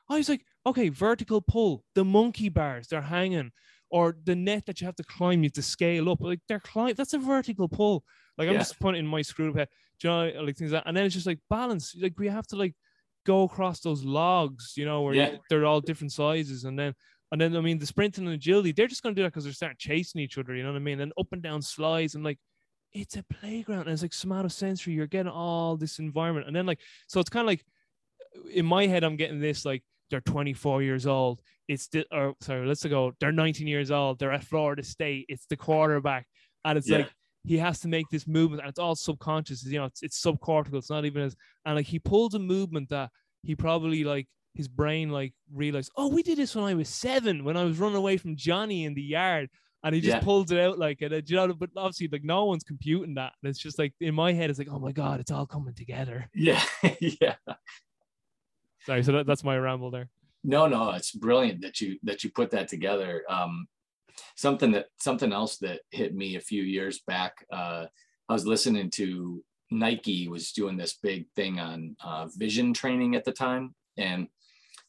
I was like, okay, vertical pull, the monkey bars, they're hanging, or the net that you have to climb, you have to scale up. Like they're climb, that's a vertical pull. Like I'm yeah. just putting in my screw head, you know, like things like that. And then it's just like balance. Like we have to like go across those logs, you know, where yeah. they're all different sizes. And then and then I mean the sprinting and agility, they're just gonna do that because they're starting chasing each other, you know what I mean? And up and down slides and like it's a playground and it's like somatosensory. You're getting all this environment. And then like so it's kind of like in my head, I'm getting this like they're 24 years old. It's the or sorry, let's go. They're 19 years old. They're at Florida State. It's the quarterback, and it's yeah. like he has to make this movement, and it's all subconscious. You know, it's it's subcortical. It's not even as and like he pulls a movement that he probably like his brain like realized, oh, we did this when I was seven, when I was running away from Johnny in the yard. And he just yeah. pulls it out like it, you know, but obviously like no one's computing that. And it's just like in my head, it's like, oh my God, it's all coming together. Yeah. yeah. Sorry, so that, that's my ramble there. No, no, it's brilliant that you that you put that together. Um, something that something else that hit me a few years back. Uh, I was listening to Nike was doing this big thing on uh, vision training at the time, and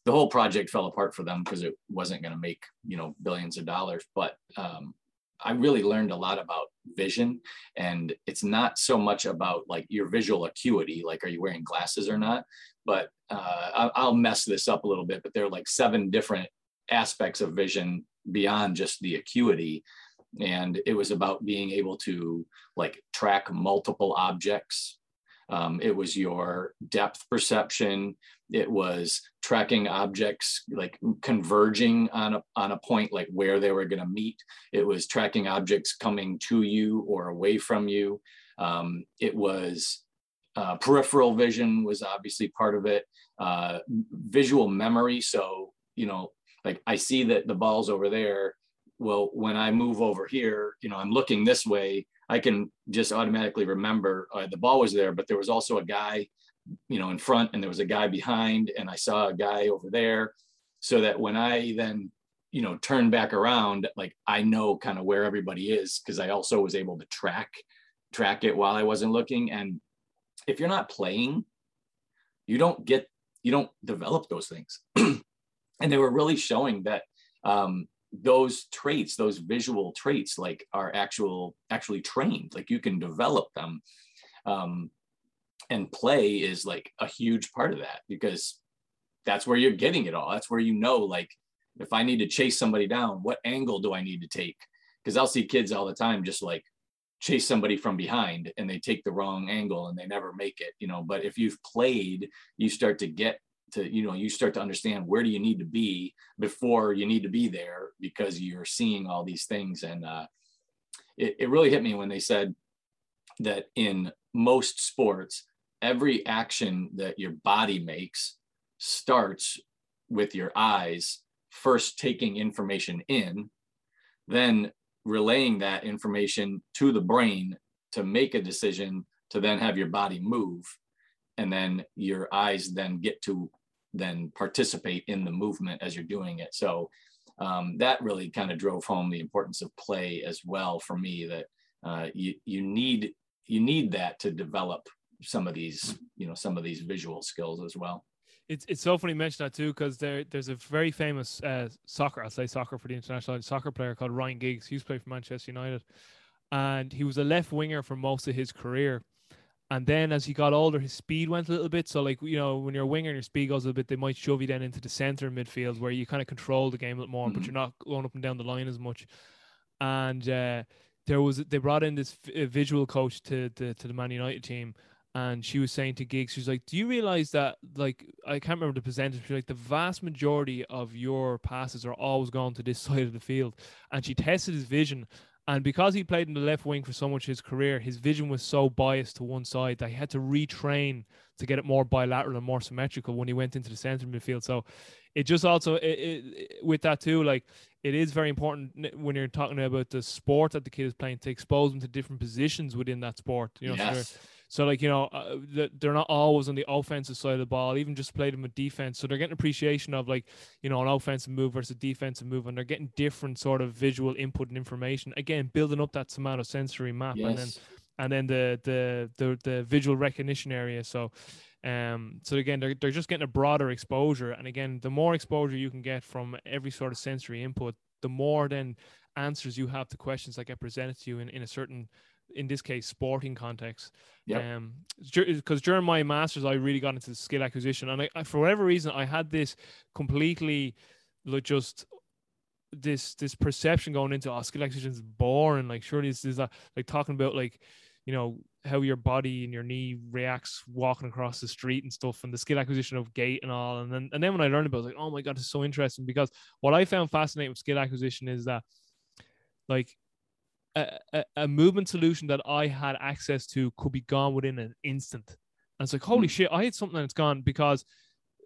the whole project fell apart for them because it wasn't going to make you know billions of dollars. But um, I really learned a lot about vision, and it's not so much about like your visual acuity, like are you wearing glasses or not, but uh, I'll mess this up a little bit, but there are like seven different aspects of vision beyond just the acuity. And it was about being able to like track multiple objects. Um, it was your depth perception. It was tracking objects like converging on a, on a point like where they were going to meet. It was tracking objects coming to you or away from you. Um, it was uh, peripheral vision was obviously part of it. Uh, visual memory. So, you know, like I see that the ball's over there. Well, when I move over here, you know, I'm looking this way. I can just automatically remember uh, the ball was there, but there was also a guy, you know, in front and there was a guy behind, and I saw a guy over there. So that when I then, you know, turn back around, like I know kind of where everybody is because I also was able to track track it while I wasn't looking. And if you're not playing, you don't get you don't develop those things. and they were really showing that um, those traits, those visual traits, like are actual actually trained. Like you can develop them. Um, and play is like a huge part of that because that's where you're getting it all. That's where you know, like, if I need to chase somebody down, what angle do I need to take? Because I'll see kids all the time just like chase somebody from behind and they take the wrong angle and they never make it you know but if you've played you start to get to you know you start to understand where do you need to be before you need to be there because you're seeing all these things. And uh, it, it really hit me when they said that in most sports every action that your body makes starts with your eyes first taking information in then relaying that information to the brain to make a decision to then have your body move and then your eyes then get to then participate in the movement as you're doing it so um, that really kind of drove home the importance of play as well for me that uh, you you need you need that to develop some of these you know some of these visual skills as well it's it's so funny you mention that too because there there's a very famous uh, soccer I'll say soccer for the international soccer player called Ryan Giggs. He used to play for Manchester United, and he was a left winger for most of his career. And then as he got older, his speed went a little bit. So like you know when you're a winger and your speed goes a little bit, they might shove you then into the center midfield where you kind of control the game a little more, mm-hmm. but you're not going up and down the line as much. And uh, there was they brought in this visual coach to the to the Man United team and she was saying to Giggs, she's like, "Do you realize that like I can't remember the percentage, but like the vast majority of your passes are always going to this side of the field?" And she tested his vision, And because he played in the left wing for so much of his career, his vision was so biased to one side that he had to retrain to get it more bilateral and more symmetrical when he went into the centre midfield. So it just also it, it, with that too, like it is very important when you're talking about the sport that the kid is playing to expose them to different positions within that sport. You know, yes. so so like you know, uh, they're not always on the offensive side of the ball. Even just play them with defense, so they're getting appreciation of like you know an offensive move versus a defensive move, and they're getting different sort of visual input and information. Again, building up that somatosensory map, yes. and then and then the the the the visual recognition area. So. Um, so again, they're, they're just getting a broader exposure, and again, the more exposure you can get from every sort of sensory input, the more then answers you have to questions that get presented to you in, in a certain in this case sporting context. Yeah. Um, because during my masters, I really got into skill acquisition, and I, I, for whatever reason, I had this completely, like just this this perception going into oh, skill acquisition is boring. Like surely this is that like talking about like you know how your body and your knee reacts walking across the street and stuff and the skill acquisition of gait and all and then and then when I learned about it, I was like oh my god it's so interesting because what I found fascinating with skill acquisition is that like a, a, movement solution that I had access to could be gone within an instant. And it's like, holy mm. shit, I had something that's gone because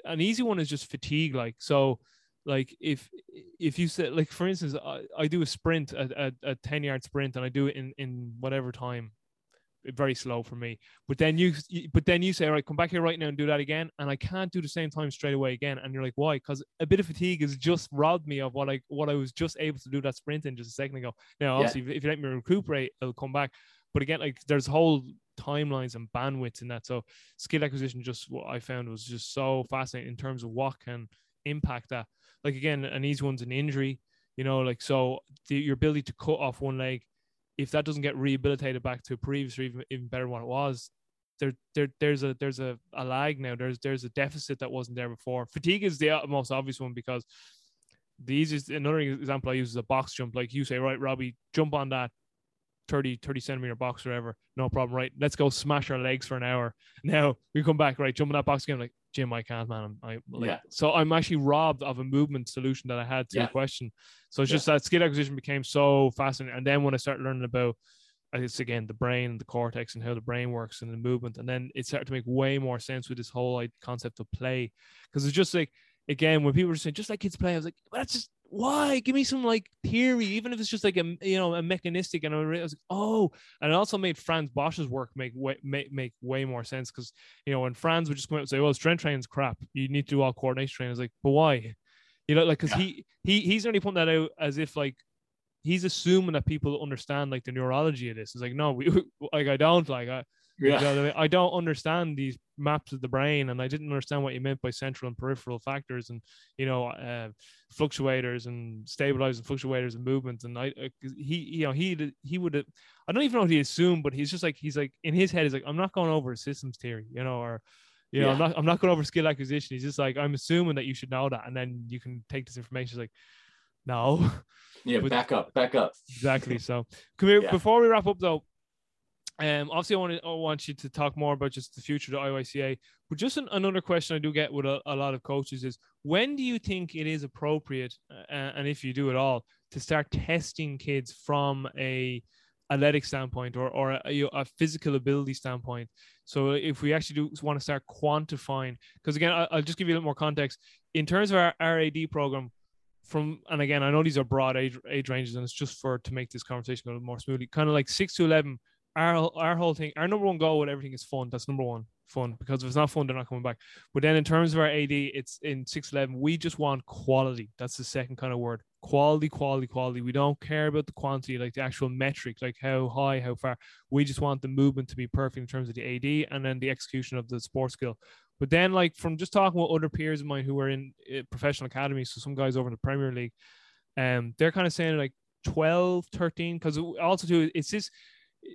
an easy one is just fatigue. Like, so like if if you said like for instance I, I do a sprint a, a, a 10 yard sprint and I do it in in whatever time very slow for me. But then you, but then you say, all right, come back here right now and do that again, and I can't do the same time straight away again. And you're like, why? Because a bit of fatigue has just robbed me of what I what I was just able to do that sprint in just a second ago. Now, obviously, yeah. if you let me recuperate, it'll come back. But again, like there's whole timelines and bandwidths in that. So skill acquisition, just what I found was just so fascinating in terms of what can impact that. Like again, an easy one's an injury. You know, like so the, your ability to cut off one leg if that doesn't get rehabilitated back to a previous or even, even better than what it was, there, there there's a there's a, a lag now. There's there's a deficit that wasn't there before. Fatigue is the most obvious one because the easiest another example I use is a box jump. Like you say, right, Robbie, jump on that 30, 30 centimeter box or whatever. No problem, right? Let's go smash our legs for an hour. Now we come back, right? Jump in that box again, like Jim, I can't, man. I like, yeah. So I'm actually robbed of a movement solution that I had to yeah. the question. So it's yeah. just that skill acquisition became so fascinating. And then when I started learning about it's again the brain, the cortex, and how the brain works and the movement, and then it started to make way more sense with this whole like, concept of play. Because it's just like again when people were saying just like kids play, I was like, well, that's just why? Give me some like theory, even if it's just like a you know a mechanistic. And I was like, oh, and it also made Franz Bosch's work make way make, make way more sense because you know when Franz would just come out and say, well, strength training's crap. You need to do all coordination training. I was like, but why? You know, like because yeah. he he he's only putting that out as if like he's assuming that people understand like the neurology of this. It's like no, we like I don't like I yeah. You know, I don't understand these maps of the brain, and I didn't understand what you meant by central and peripheral factors, and you know, uh, fluctuators and stabilizing fluctuators and movements. And I, uh, he, you know, he, he would, I don't even know what he assumed, but he's just like, he's like in his head, he's like, I'm not going over systems theory, you know, or you know, yeah. I'm not, I'm not going over skill acquisition. He's just like, I'm assuming that you should know that, and then you can take this information. He's like, no. Yeah, but, back up, back up. Exactly. So, come here. Yeah. Before we wrap up, though, um, obviously, I want to I want you to talk more about just the future of the IYCA. But just an, another question I do get with a, a, lot of coaches is when do you think it is appropriate, uh, and if you do at all, to start testing kids from a athletic standpoint or, or a, a physical ability standpoint? So if we actually do want to start quantifying, because again, I, will just give you a little more context in terms of our RAD program. From and again, I know these are broad age age ranges, and it's just for to make this conversation a little more smoothly. Kind of like six to eleven our our whole thing, our number one goal with everything is fun. That's number one, fun. Because if it's not fun, they're not coming back. But then in terms of our AD, it's in six eleven. We just want quality. That's the second kind of word. Quality, quality, quality. We don't care about the quantity, like the actual metric, like how high, how far. We just want the movement to be perfect in terms of the AD and then the execution of the sports skill. But then, like from just talking with other peers of mine who are in uh, professional academies, so some guys over in the Premier League, um, they're kind of saying like 12, 13, because also too, it's this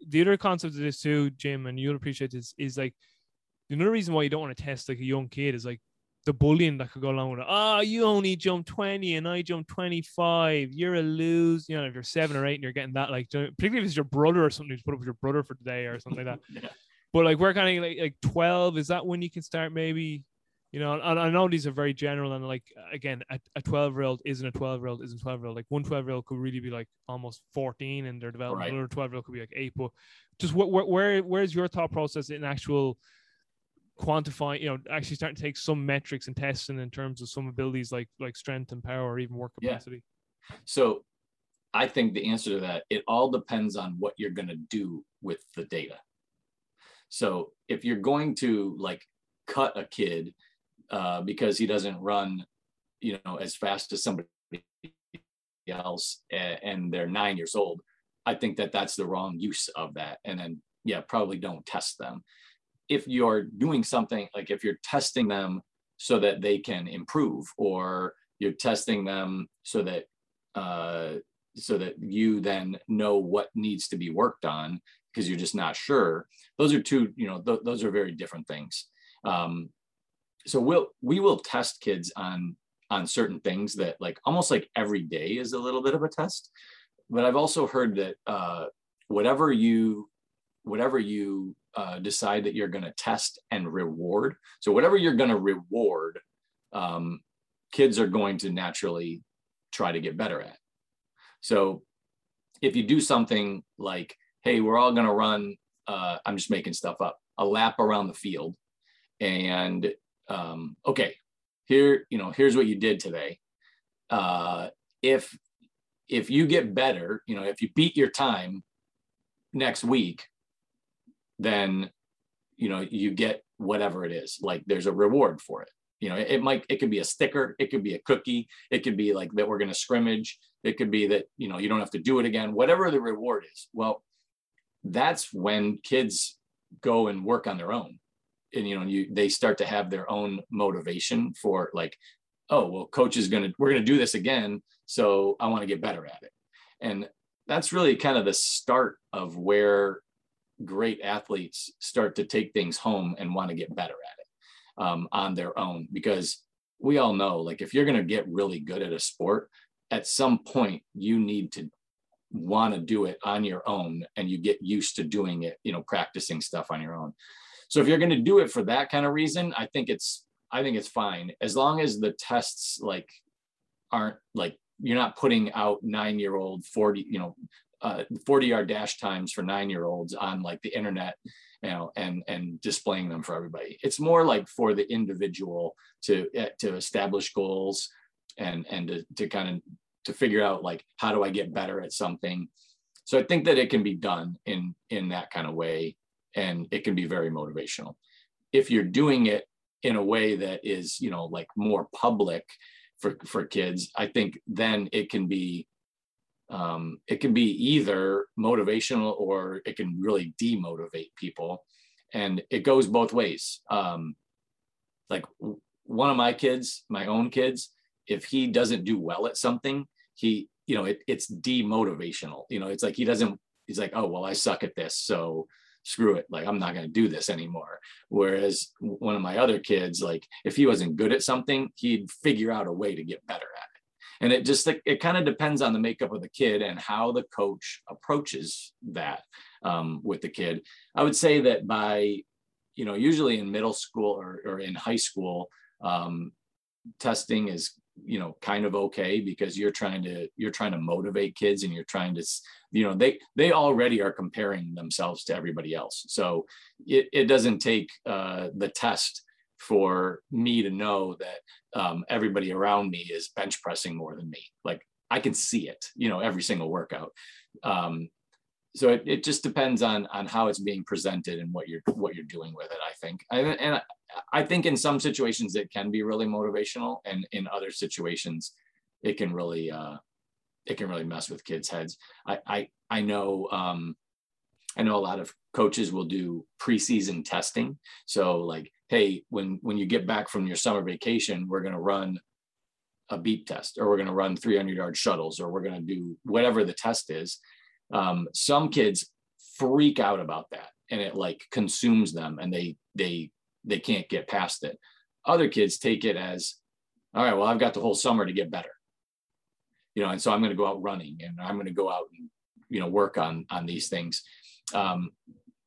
the other concept of this too, Jim, and you'll appreciate this, is like another reason why you don't want to test like a young kid is like the bullying that could go along with it. Oh, you only jump 20 and I jump 25. You're a lose. You know, if you're seven or eight and you're getting that, like, particularly if it's your brother or something, you put up with your brother for today or something like that. yeah. But like, we're kind of like, like 12. Is that when you can start maybe, you know, and I know these are very general and like again, a 12 year old isn't a 12 year old isn't 12 year old. Like one 12 year old could really be like almost 14 in their development. Right. Another 12 year old could be like eight. But just where, where where's your thought process in actual quantifying, you know, actually starting to take some metrics and testing in terms of some abilities like like strength and power or even work capacity? Yeah. So I think the answer to that, it all depends on what you're going to do with the data. So if you're going to like cut a kid uh, because he doesn't run, you know, as fast as somebody else, and they're nine years old. I think that that's the wrong use of that. And then, yeah, probably don't test them. If you're doing something like if you're testing them so that they can improve, or you're testing them so that uh, so that you then know what needs to be worked on because you're just not sure. Those are two, you know, th- those are very different things. Um, so we'll we will test kids on on certain things that like almost like every day is a little bit of a test. But i've also heard that uh, whatever you whatever you uh, decide that you're going to test and reward so whatever you're going to reward um, kids are going to naturally try to get better at. So if you do something like hey we're all going to run uh, i'm just making stuff up a lap around the field and um, okay, here, you know, here's what you did today. Uh, if if you get better, you know, if you beat your time next week, then you know you get whatever it is. Like there's a reward for it. You know, it, it might it could be a sticker, it could be a cookie, it could be like that we're going to scrimmage, it could be that you know you don't have to do it again. Whatever the reward is, well, that's when kids go and work on their own and you know you they start to have their own motivation for like oh well coach is gonna we're gonna do this again so i want to get better at it. And that's really kind of the start of where great athletes start to take things home and want to get better at it um, on their own because we all know like if you're going to get really good at a sport at some point you need to want to do it on your own and you get used to doing it you know practicing stuff on your own so if you're going to do it for that kind of reason, I think it's I think it's fine. As long as the tests like aren't like you're not putting out nine year old 40 you know uh, 40 yard dash times for nine year olds on like the internet you know and and displaying them for everybody. It's more like for the individual to eh, to establish goals and and to, to kind of to figure out like how do i get better at something. So i think that it can be done in in that kind of way and it can be very motivational. If you're doing it in a way that is, you know, like more public for for kids, I think then it can be um, it can be either motivational or it can really demotivate people, and it goes both ways. Um, like one of my kids, my own kids, if he doesn't do well at something, he, you know, it, it's demotivational. You know, it's like he doesn't. He's like, oh well, I suck at this, so screw it like i'm not going to do this anymore. Whereas one of my other kids like if he wasn't good at something he'd figure out a way to get better at it. And it just like it kind of depends on the makeup of the kid and how the coach approaches that um, with the kid. I would say that by you know usually in middle school or, or in high school um, testing is you know kind of okay because you're trying to you're trying to motivate kids and you're trying to you know they they already are comparing themselves to everybody else. So it, it doesn't take uh, the test for me to know that um, everybody around me is bench pressing more than me. Like i can see it you know every single workout. Um, so it, it just depends on on how it's being presented and what you're what you're doing with it i think. I, and I think in some situations it can be really motivational, and in other situations, it can really uh, it can really mess with kids' heads. I I, I know um, I know a lot of coaches will do preseason testing. So like, hey, when when you get back from your summer vacation, we're to run a beep test, or we're to run 300 yard shuttles, or we're to do whatever the test is. Um, some kids freak out about that, and it like consumes them, and they they they can't get past it. Other kids take it as, all right, well, I've got the whole summer to get better. You know, and so I'm going to go out running and I'm going to go out and, you know, work on on these things. Um,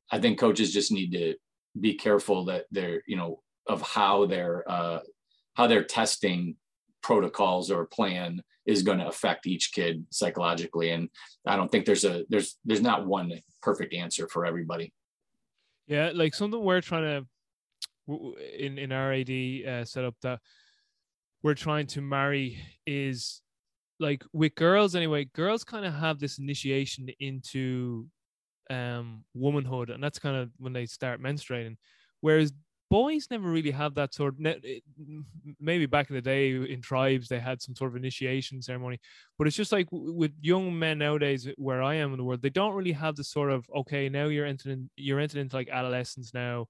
I think coaches just need to be careful that they're, you know, of how their uh, how their testing protocols or plan is going to affect each kid psychologically and i don't think there's a there's there's not one perfect answer for everybody yeah like something we're trying to in in our ad uh, setup that we're trying to marry is like with girls anyway girls kind of have this initiation into um womanhood and that's kind of when they start menstruating whereas boys never really have that sort of maybe back in the day in tribes they had some sort of initiation ceremony but it's just like with young men nowadays where i am in the world they don't really have the sort of okay now you're entering you're entering into like adolescence now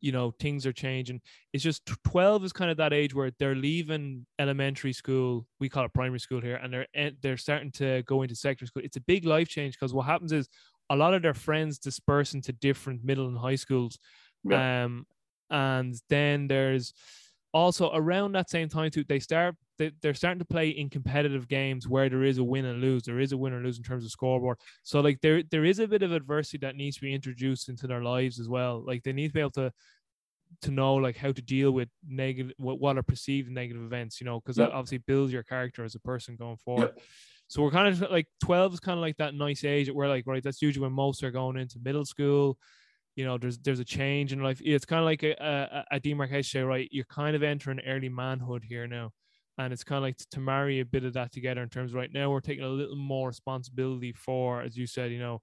you know things are changing. It's just 12 is kind of that age where they're leaving elementary school we call it primary school here and they're they're starting to go into secondary school. It's a big life change because what happens is a lot of their friends disperse into different middle and high schools. Yeah. um and then there's also around that same time too they start they, they're starting to play in competitive games where there is a win and lose. There is a win or lose in terms of scoreboard. So like there there is a bit of adversity that needs to be introduced into their lives as well. Like they need to be able to to know like how to deal with negative what, what are perceived negative events you know because that obviously builds your character as a person going forward. So we're kind of like 12 is kind of like that nice age where like right that's usually when most are going into middle school. You know there's there's a change in life. It's kind of like a, a, a demarcation right you're kind of entering early manhood here now and it's kind of like to marry a bit of that together in terms right now we're taking a little more responsibility for as you said you know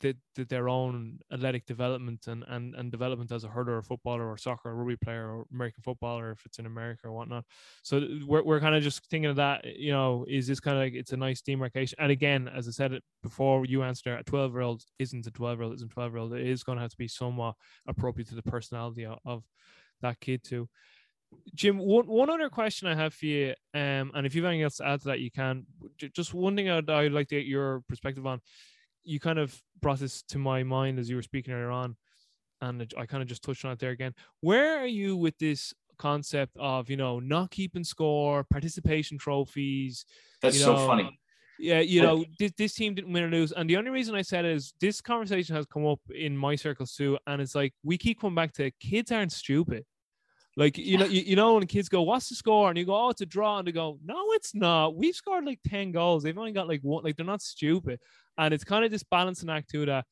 the, the, their own athletic development and, and, and development as a hurler or footballer or soccer or rugby player or American footballer if it's in America or whatnot. So we're, we're kind of just thinking of that, you know, is this kind of like it's a nice demarcation. And again, as I said before, you answered a 12 year old isn't a 12 year old, isn't 12 year old. It is going to have to be somewhat appropriate to the personality of that kid too. Jim, one, one other question I have for you, um, and if you have anything else to add to that, you can. Just one thing I'd, I'd like to get your perspective on you kind of brought this to my mind as you were speaking earlier on, and I kind of just touched on it there again. Where are you with this concept of you know not keeping score, participation trophies? That's you know, so funny. Yeah, you know, this, this team didn't win or lose. And the only reason I said is this conversation has come up in my circles too. And it's like we keep coming back to kids aren't stupid. Like you know, you, you know when kids go, "What's the score?" and you go, "Oh, it's a draw," and they go, "No, it's not. We've scored like ten goals. They've only got like one. Like they're not stupid." And it's kind of this balancing act to that.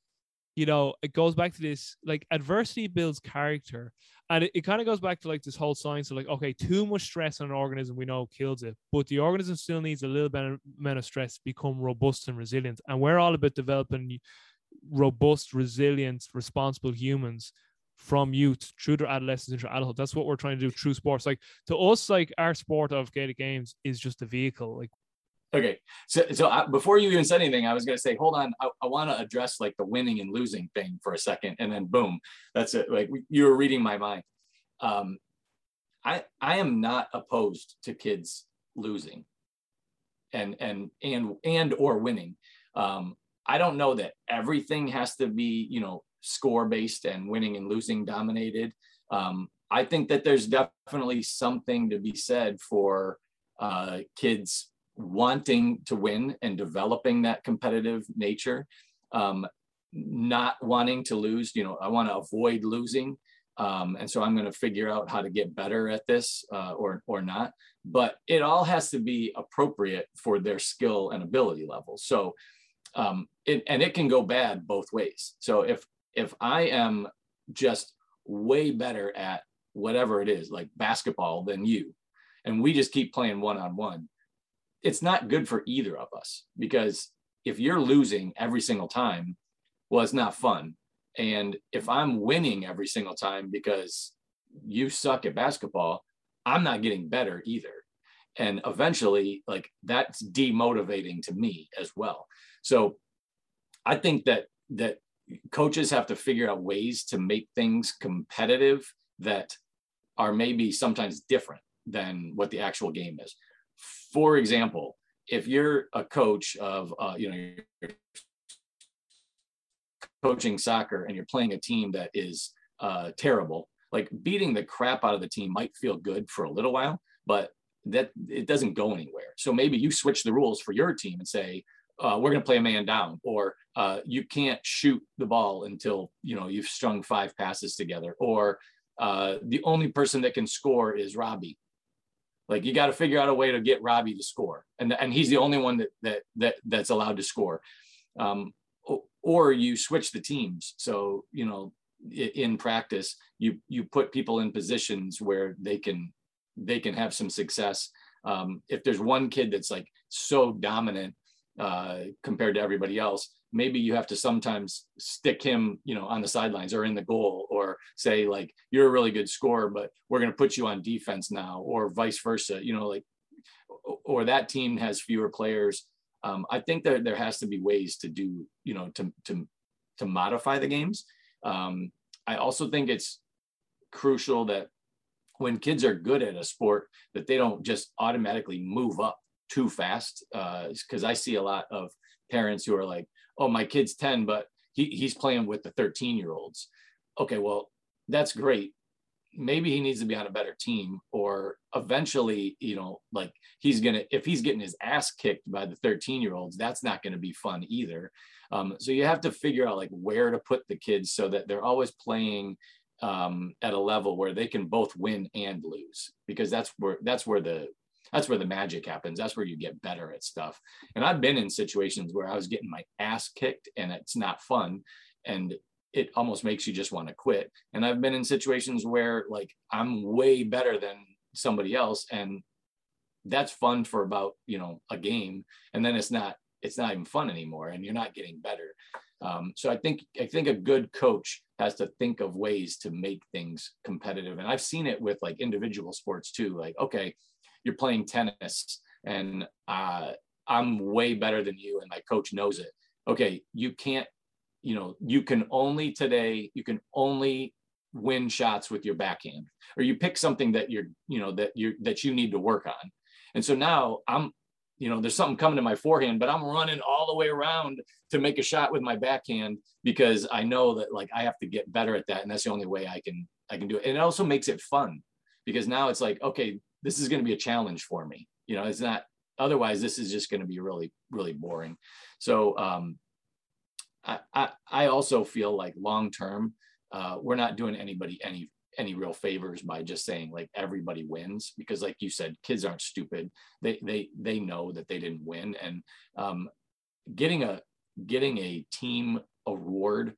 You know, it goes back to this like adversity builds character, and it, it kind of goes back to like this whole science of like, okay, too much stress on an organism we know kills it, but the organism still needs a little bit amount of stress to become robust and resilient. And we're all about developing robust, resilient, responsible humans from youth through their adolescence into adulthood. That's what we're trying to do through sports. Like to us, like our sport of Gaelic games is just a vehicle. Like okay, so so I, before you even said anything, I was going to say, hold on, I, I want to address like the winning and losing thing for a second, and then boom, that's it. Like you were reading my mind. Um, I I am not opposed to kids losing, and and and and or winning. Um, I don't know that everything has to be you know score based and winning and losing dominated. Um, I think that there's definitely something to be said for uh, kids wanting to win and developing that competitive nature, um, not wanting to lose. You know, I want to avoid losing. Um, and so I'm going to figure out how to get better at this uh, or or not. But it all has to be appropriate for their skill and ability level. So, um, it, and it can go bad both ways. So if if I am just way better at whatever it is, like basketball, than you, and we just keep playing one on one, it's not good for either of us because if you're losing every single time, well, it's not fun. And if I'm winning every single time because you suck at basketball, I'm not getting better either. And eventually, like that's demotivating to me as well. So I think that that coaches have to figure out ways to make things competitive that are maybe sometimes different than what the actual game is. For example, if you're a coach of, uh, you know, coaching soccer and you're playing a team that is uh, terrible, like beating the crap out of the team might feel good for a little while, but that it doesn't go anywhere. So maybe you switch the rules for your team and say, uh, we're going to play a man down, or uh, you can't shoot the ball until you know you've strung five passes together, or uh, the only person that can score is Robbie. Like you got to figure out a way to get Robbie to score, and and he's the only one that that that that's allowed to score. Um, or you switch the teams. So you know, in practice, you you put people in positions where they can they can have some success. Um, if there's one kid that's like so dominant uh, compared to everybody else, maybe you have to sometimes stick him, you know, on the sidelines or in the goal, or say like you're a really good scorer, but we're going to put you on defense now, or vice versa. You know, like or that team has fewer players. Um, I think that there has to be ways to do, you know, to to to modify the games. Um, I also think it's crucial that when kids are good at a sport, that they don't just automatically move up too fast. Because uh, I see a lot of parents who are like, oh, my kid's 10, but he, he's playing with the 13 year olds. Okay, well, that's great. Maybe he needs to be on a better team, or eventually, you know, like he's gonna, if he's getting his ass kicked by the 13 year olds, that's not gonna be fun either. Um, so you have to figure out like where to put the kids so that they're always playing um, at a level where they can both win and lose, because that's where that's where the that's where the magic happens. That's where you get better at stuff. And I've been in situations where I was getting my ass kicked and it's not fun. And it almost makes you just want to quit. And I've been in situations where like I'm way better than somebody else. And that's fun for about, you know, a game. And then it's not, it's not even fun anymore and you're not getting better. Um, so I think I think a good coach has to think of ways to make things competitive. And I've seen it with like individual sports too. Like, okay, you're playing tennis and uh, I'm way better than you and my coach knows it. Okay, you can't, you know, you can only today, you can only win shots with your backhand or you pick something that you're, you know, that you that you need to work on. And so now I'm, you know, there's something coming to my forehand, but I'm running all the way around to make a shot with my backhand because I know that like I have to get better at that. And that's the only way I can I can do it. And it also makes it fun because now it's like, okay, this is going to be a challenge for me. You know, it's not, otherwise this is just going to be really, really boring. So um, I, I, I also feel like long-term, uh, we're not doing anybody any any real favors by just saying like everybody wins because like you said kids aren't stupid they they they know that they didn't win and um, getting a getting a team award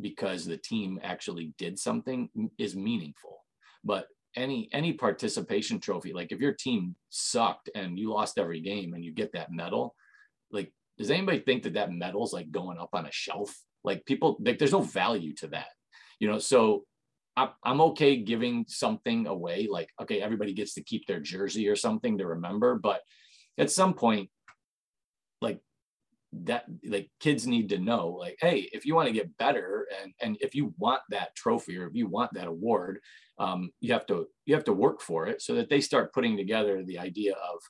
because the team actually did something is meaningful but any any participation trophy like if your team sucked and you lost every game and you get that medal like does anybody think that that medal's like going up on a shelf? Like people like there's no value to that you know? So I'm okay giving something away like okay everybody gets to keep their jersey or something to remember but at some point like that like kids need to know like hey if you want to get better and and if you want that trophy or if you want that award um, you have to you have to work for it so that they start putting together the idea of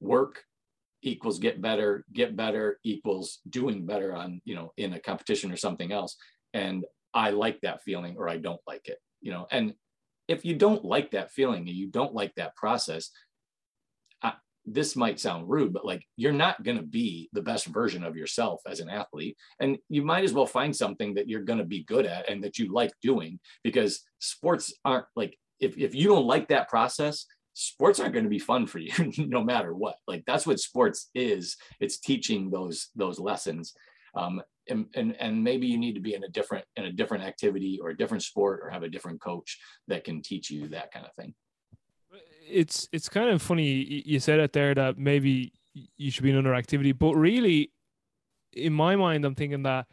work equals get better get better equals doing better on you know in a competition or something else. And i like that feeling or i don't like it you know. And if you don't like that feeling and you don't like that process this might sound rude, but like you're not going to be the best version of yourself as an athlete. And you might as well find something that you're going to be good at and that you like doing because sports aren't like, if, if you don't like that process, sports aren't going to be fun for you no matter what. Like that's what sports is. It's teaching those, those lessons. Um, and, and, and maybe you need to be in a different, in a different activity or a different sport or have a different coach that can teach you that kind of thing it's it's kind of funny you said it there that maybe you should be in another activity, but really, in my mind, I'm thinking that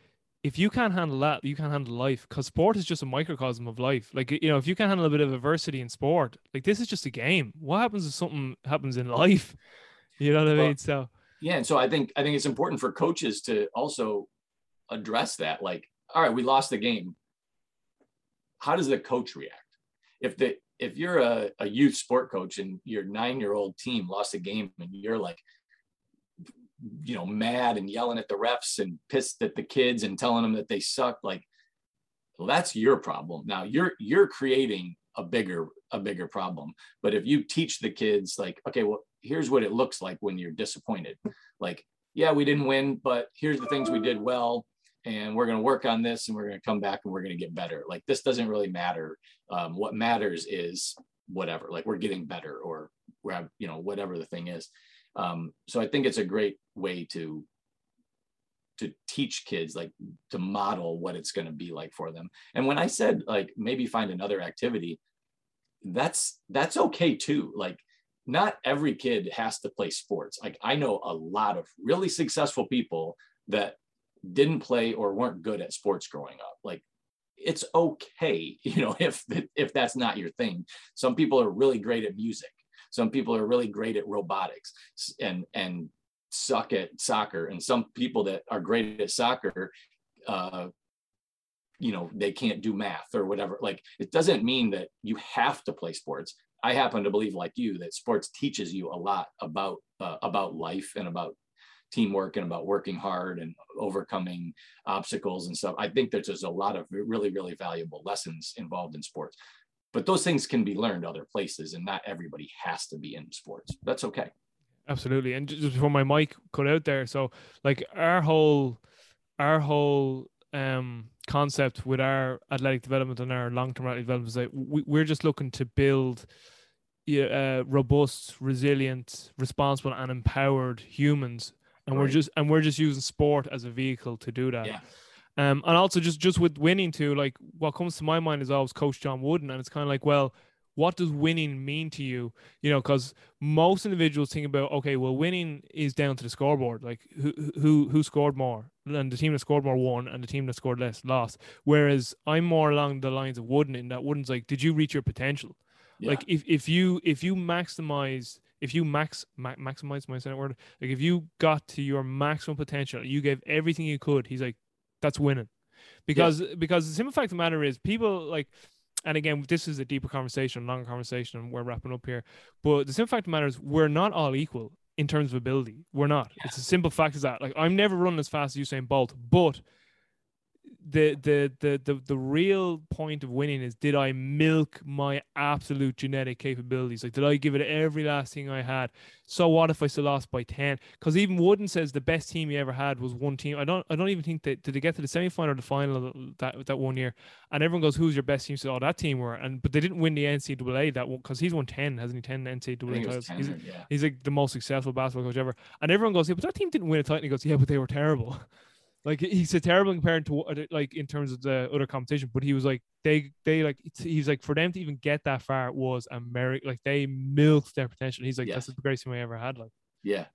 if you can't handle that, you can't handle life because sport is just a microcosm of life. Like, you know, if you can't handle a bit of adversity in sport, like this is just a game. What happens if something happens in life? You know what I mean? So, yeah. And so I think, I think it's important for coaches to also address that. Like, all right, we lost the game. How does the coach react? If the, if you're a, a youth sport coach and your nine year old team lost a game and you're like you know mad and yelling at the refs and pissed at the kids and telling them that they suck like well, that's your problem. Now you're you're creating a bigger a bigger problem. But if you teach the kids like okay well here's what it looks like when you're disappointed. Like yeah we didn't win but here's the things we did well and we're going to work on this and we're going to come back and we're going to get better. Like this doesn't really matter. Um, what matters is whatever like we're getting better or we're you know whatever the thing is. Um, so i think it's a great way to to teach kids like to model what it's going to be like for them. And when i said like maybe find another activity that's that's okay too. Like not every kid has to play sports. Like i know a lot of really successful people that didn't play or weren't good at sports growing up. Like it's okay you know if if that's not your thing. Some people are really great at music. Some people are really great at robotics and and suck at soccer. And some people that are great at soccer uh you know they can't do math or whatever. Like it doesn't mean that you have to play sports. I happen to believe like you that sports teaches you a lot about uh, about life and about teamwork and about working hard and overcoming obstacles and stuff i think that there's a lot of really really valuable lessons involved in sports. But those things can be learned other places and not everybody has to be in sports. That's okay. Absolutely. And just before my mic cut out there so like our whole our whole um concept with our athletic development and our long-term athletic development is that we, we're just looking to build uh, robust resilient responsible and empowered humans and right. we're just and we're just using sport as a vehicle to do that yeah um, and also just just with winning too, like what comes to my mind is always Coach John Wooden, and it's kind of like, well, what does winning mean to you? You know, because most individuals think about, okay, well, winning is down to the scoreboard, like who who who scored more, and the team that scored more won, and the team that scored less lost. Whereas I'm more along the lines of Wooden, in that Wooden's like, did you reach your potential? Yeah. Like if if you if you maximize if you max ma- maximize my Senate word, like if you got to your maximum potential, you gave everything you could. He's like, that's winning. Because yeah. because the simple fact of the matter is people like and again, this is a deeper conversation, longer conversation, and we're wrapping up here. But the simple fact of the matter is we're not all equal in terms of ability. We're not. Yeah. It's a simple fact as that. Like I'm never running as fast as Usain Bolt, but the, the the the the real point of winning is did I milk my absolute genetic capabilities? Like did I give it every last thing I had? So what if I still lost by ten? Because even Wooden says the best team he ever had was one team. I don't I don't even think that did they get to the semi final or the final that that one year? And everyone goes, "Who's your best team?" So oh, that team were, and but they didn't win the NCAA that one because he's won ten, hasn't he? Ten NCAA titles. 10, he's, yeah. he's like the most successful basketball coach ever. And everyone goes, "Yeah, but that team didn't win a title." And he goes, "Yeah, but they were terrible." Like he's a terrible compared to like in terms of the other competition, but he was like they they like he's like for them to even get that far was America like they milked their potential. He's like yeah. that's the greatest thing I ever had. Like yeah.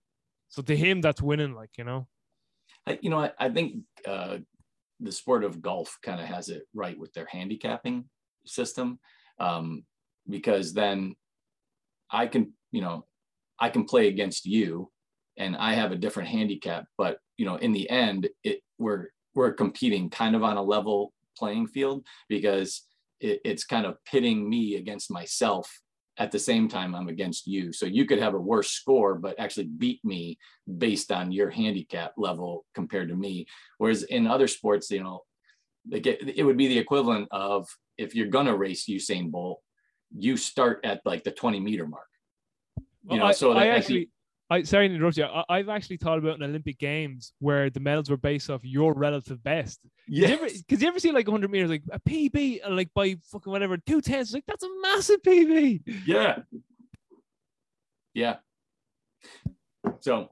So to him, that's winning. Like you know. I, you know, I, I think uh, the sport of golf kind of has it right with their handicapping system, um, because then I can, you know, I can play against you, and I have a different handicap, but you know in the end it we're we're competing kind of on a level playing field because it, it's kind of pitting me against myself at the same time I'm against you. So you could have a worse score, but actually beat me based on your handicap level compared to me. Whereas in other sports, you know, like it, it would be the equivalent of if you're gonna race Usain Bolt, you start at like the 20 meter mark. You well, know, I, so I actually I sorry to interrupt you. I, have actually thought about an Olympic Games where the medals were based off your relative best. Yeah, because you, ever see like 100 meters, like a PB, and like by fucking whatever two tenths, like that's a massive PB. Yeah, yeah. So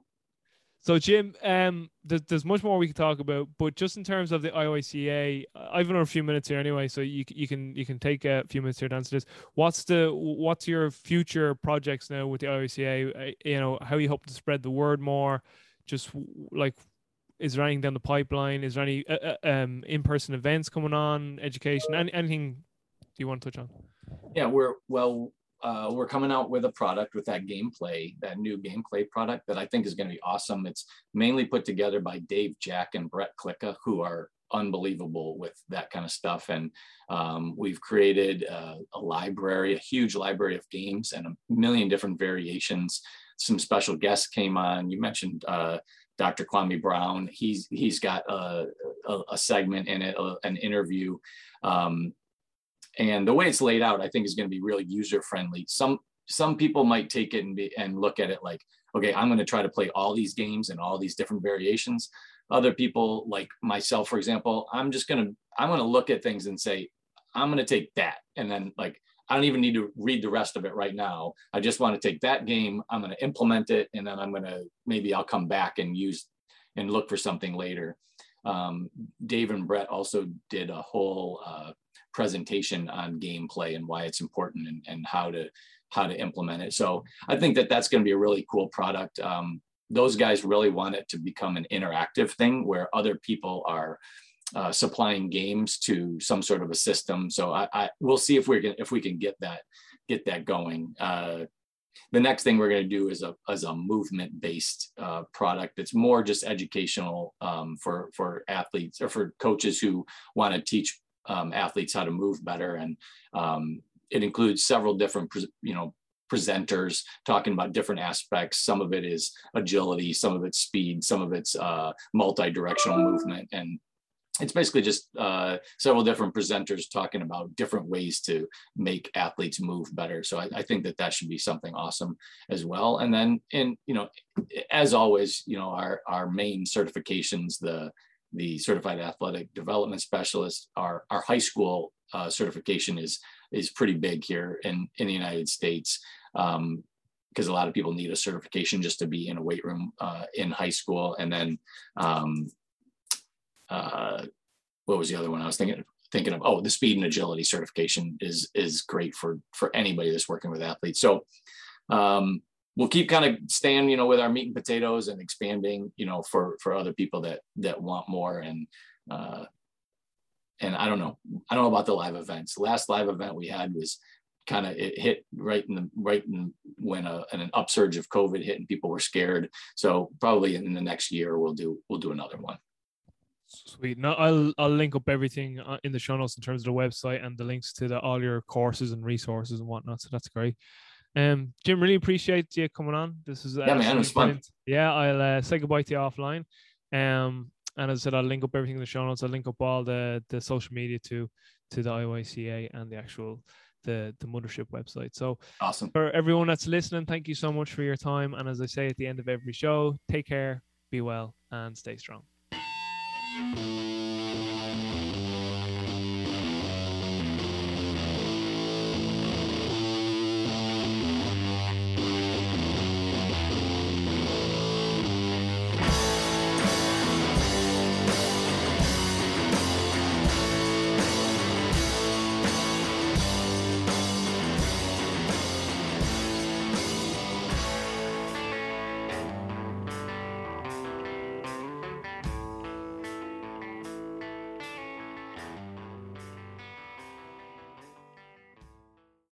so, Jim, um, there's, there's much more we can talk about, but just in terms of the IYCA, I've another few minutes here anyway, so you you can you can take a few minutes here to answer this. What's the what's your future projects now with the IYCA? Uh, you know, how you hope to spread the word more? Just like, is there anything down the pipeline? Is there any uh, uh um in person events coming on? Education? Any, anything? Do you want to touch on? Yeah, we're well uh, we're coming out with a product with that gameplay, that new gameplay product that I think is going to be awesome. It's mainly put together by Dave Jack and Brett Klika, who are unbelievable with that kind of stuff. And um, we've created a, a, library, a huge library of games and a million different variations. Some special guests came on. You mentioned uh, Dr. Kwame Brown. He's he's got a, a, a segment in it, an interview. Um, and the way it's laid out i think is going to be really user friendly some some people might take it and be and look at it like okay i'm going to try to play all these games and all these different variations other people like myself, for example, I'm just gonna I'm gonna look at things and say, I'm gonna take that, and then like I don't even need to read the rest of it right now. I just want to take that game, I'm gonna implement it, and then I'm gonna maybe I'll come back and use and look for something later. Um, Dave and Brett also did a whole uh, presentation on gameplay and why it's important and, and how to how to implement it. So I think that that's going to be a really cool product. Um, those guys really want it to become an interactive thing where other people are uh, supplying games to some sort of a system. So I, I we'll see if we can if we can get that get that going. Uh, the next thing we're going to do is a as a movement based uh, product that's more just educational um, for for athletes or for coaches who want to teach um, athletes how to move better and um, it includes several different you know presenters talking about different aspects some of it is agility some of it's speed some of it's uh, multi-directional movement and it's basically just uh, several different presenters talking about different ways to make athletes move better. So I, I, think that that should be something awesome as well. And then, in you know, as always, you know, our our main certifications, the the certified athletic development specialist, our our high school uh, certification is is pretty big here in in the United States. Um, because a lot of people need a certification just to be in a weight room uh, in high school, and then um, uh, what was the other one I was thinking thinking of? Oh, the speed and agility certification is is great for for anybody that's working with athletes. So um, we'll keep kind of staying, you know, with our meat and potatoes and expanding, you know, for for other people that that want more and uh, and I don't know, I don't know about the live events. Last live event we had was kind of it hit right in the right in when a, an upsurge of COVID hit and people were scared. So probably in the next year we'll do we'll do another one. Sweet. Now I'll I'll link up everything uh, in the show notes in terms of the website and the links to the all your courses and resources and whatnot. So that's great. Um, Jim, really appreciate you coming on. This is uh, yeah, man, it was fun. Yeah, I'll uh, say goodbye to you offline. Um, and as I said, I'll link up everything in the show notes. I'll link up all the the social media to to the IYCA and the actual the the mothership website. So awesome for everyone that's listening. Thank you so much for your time. And as I say at the end of every show, take care, be well, and stay strong.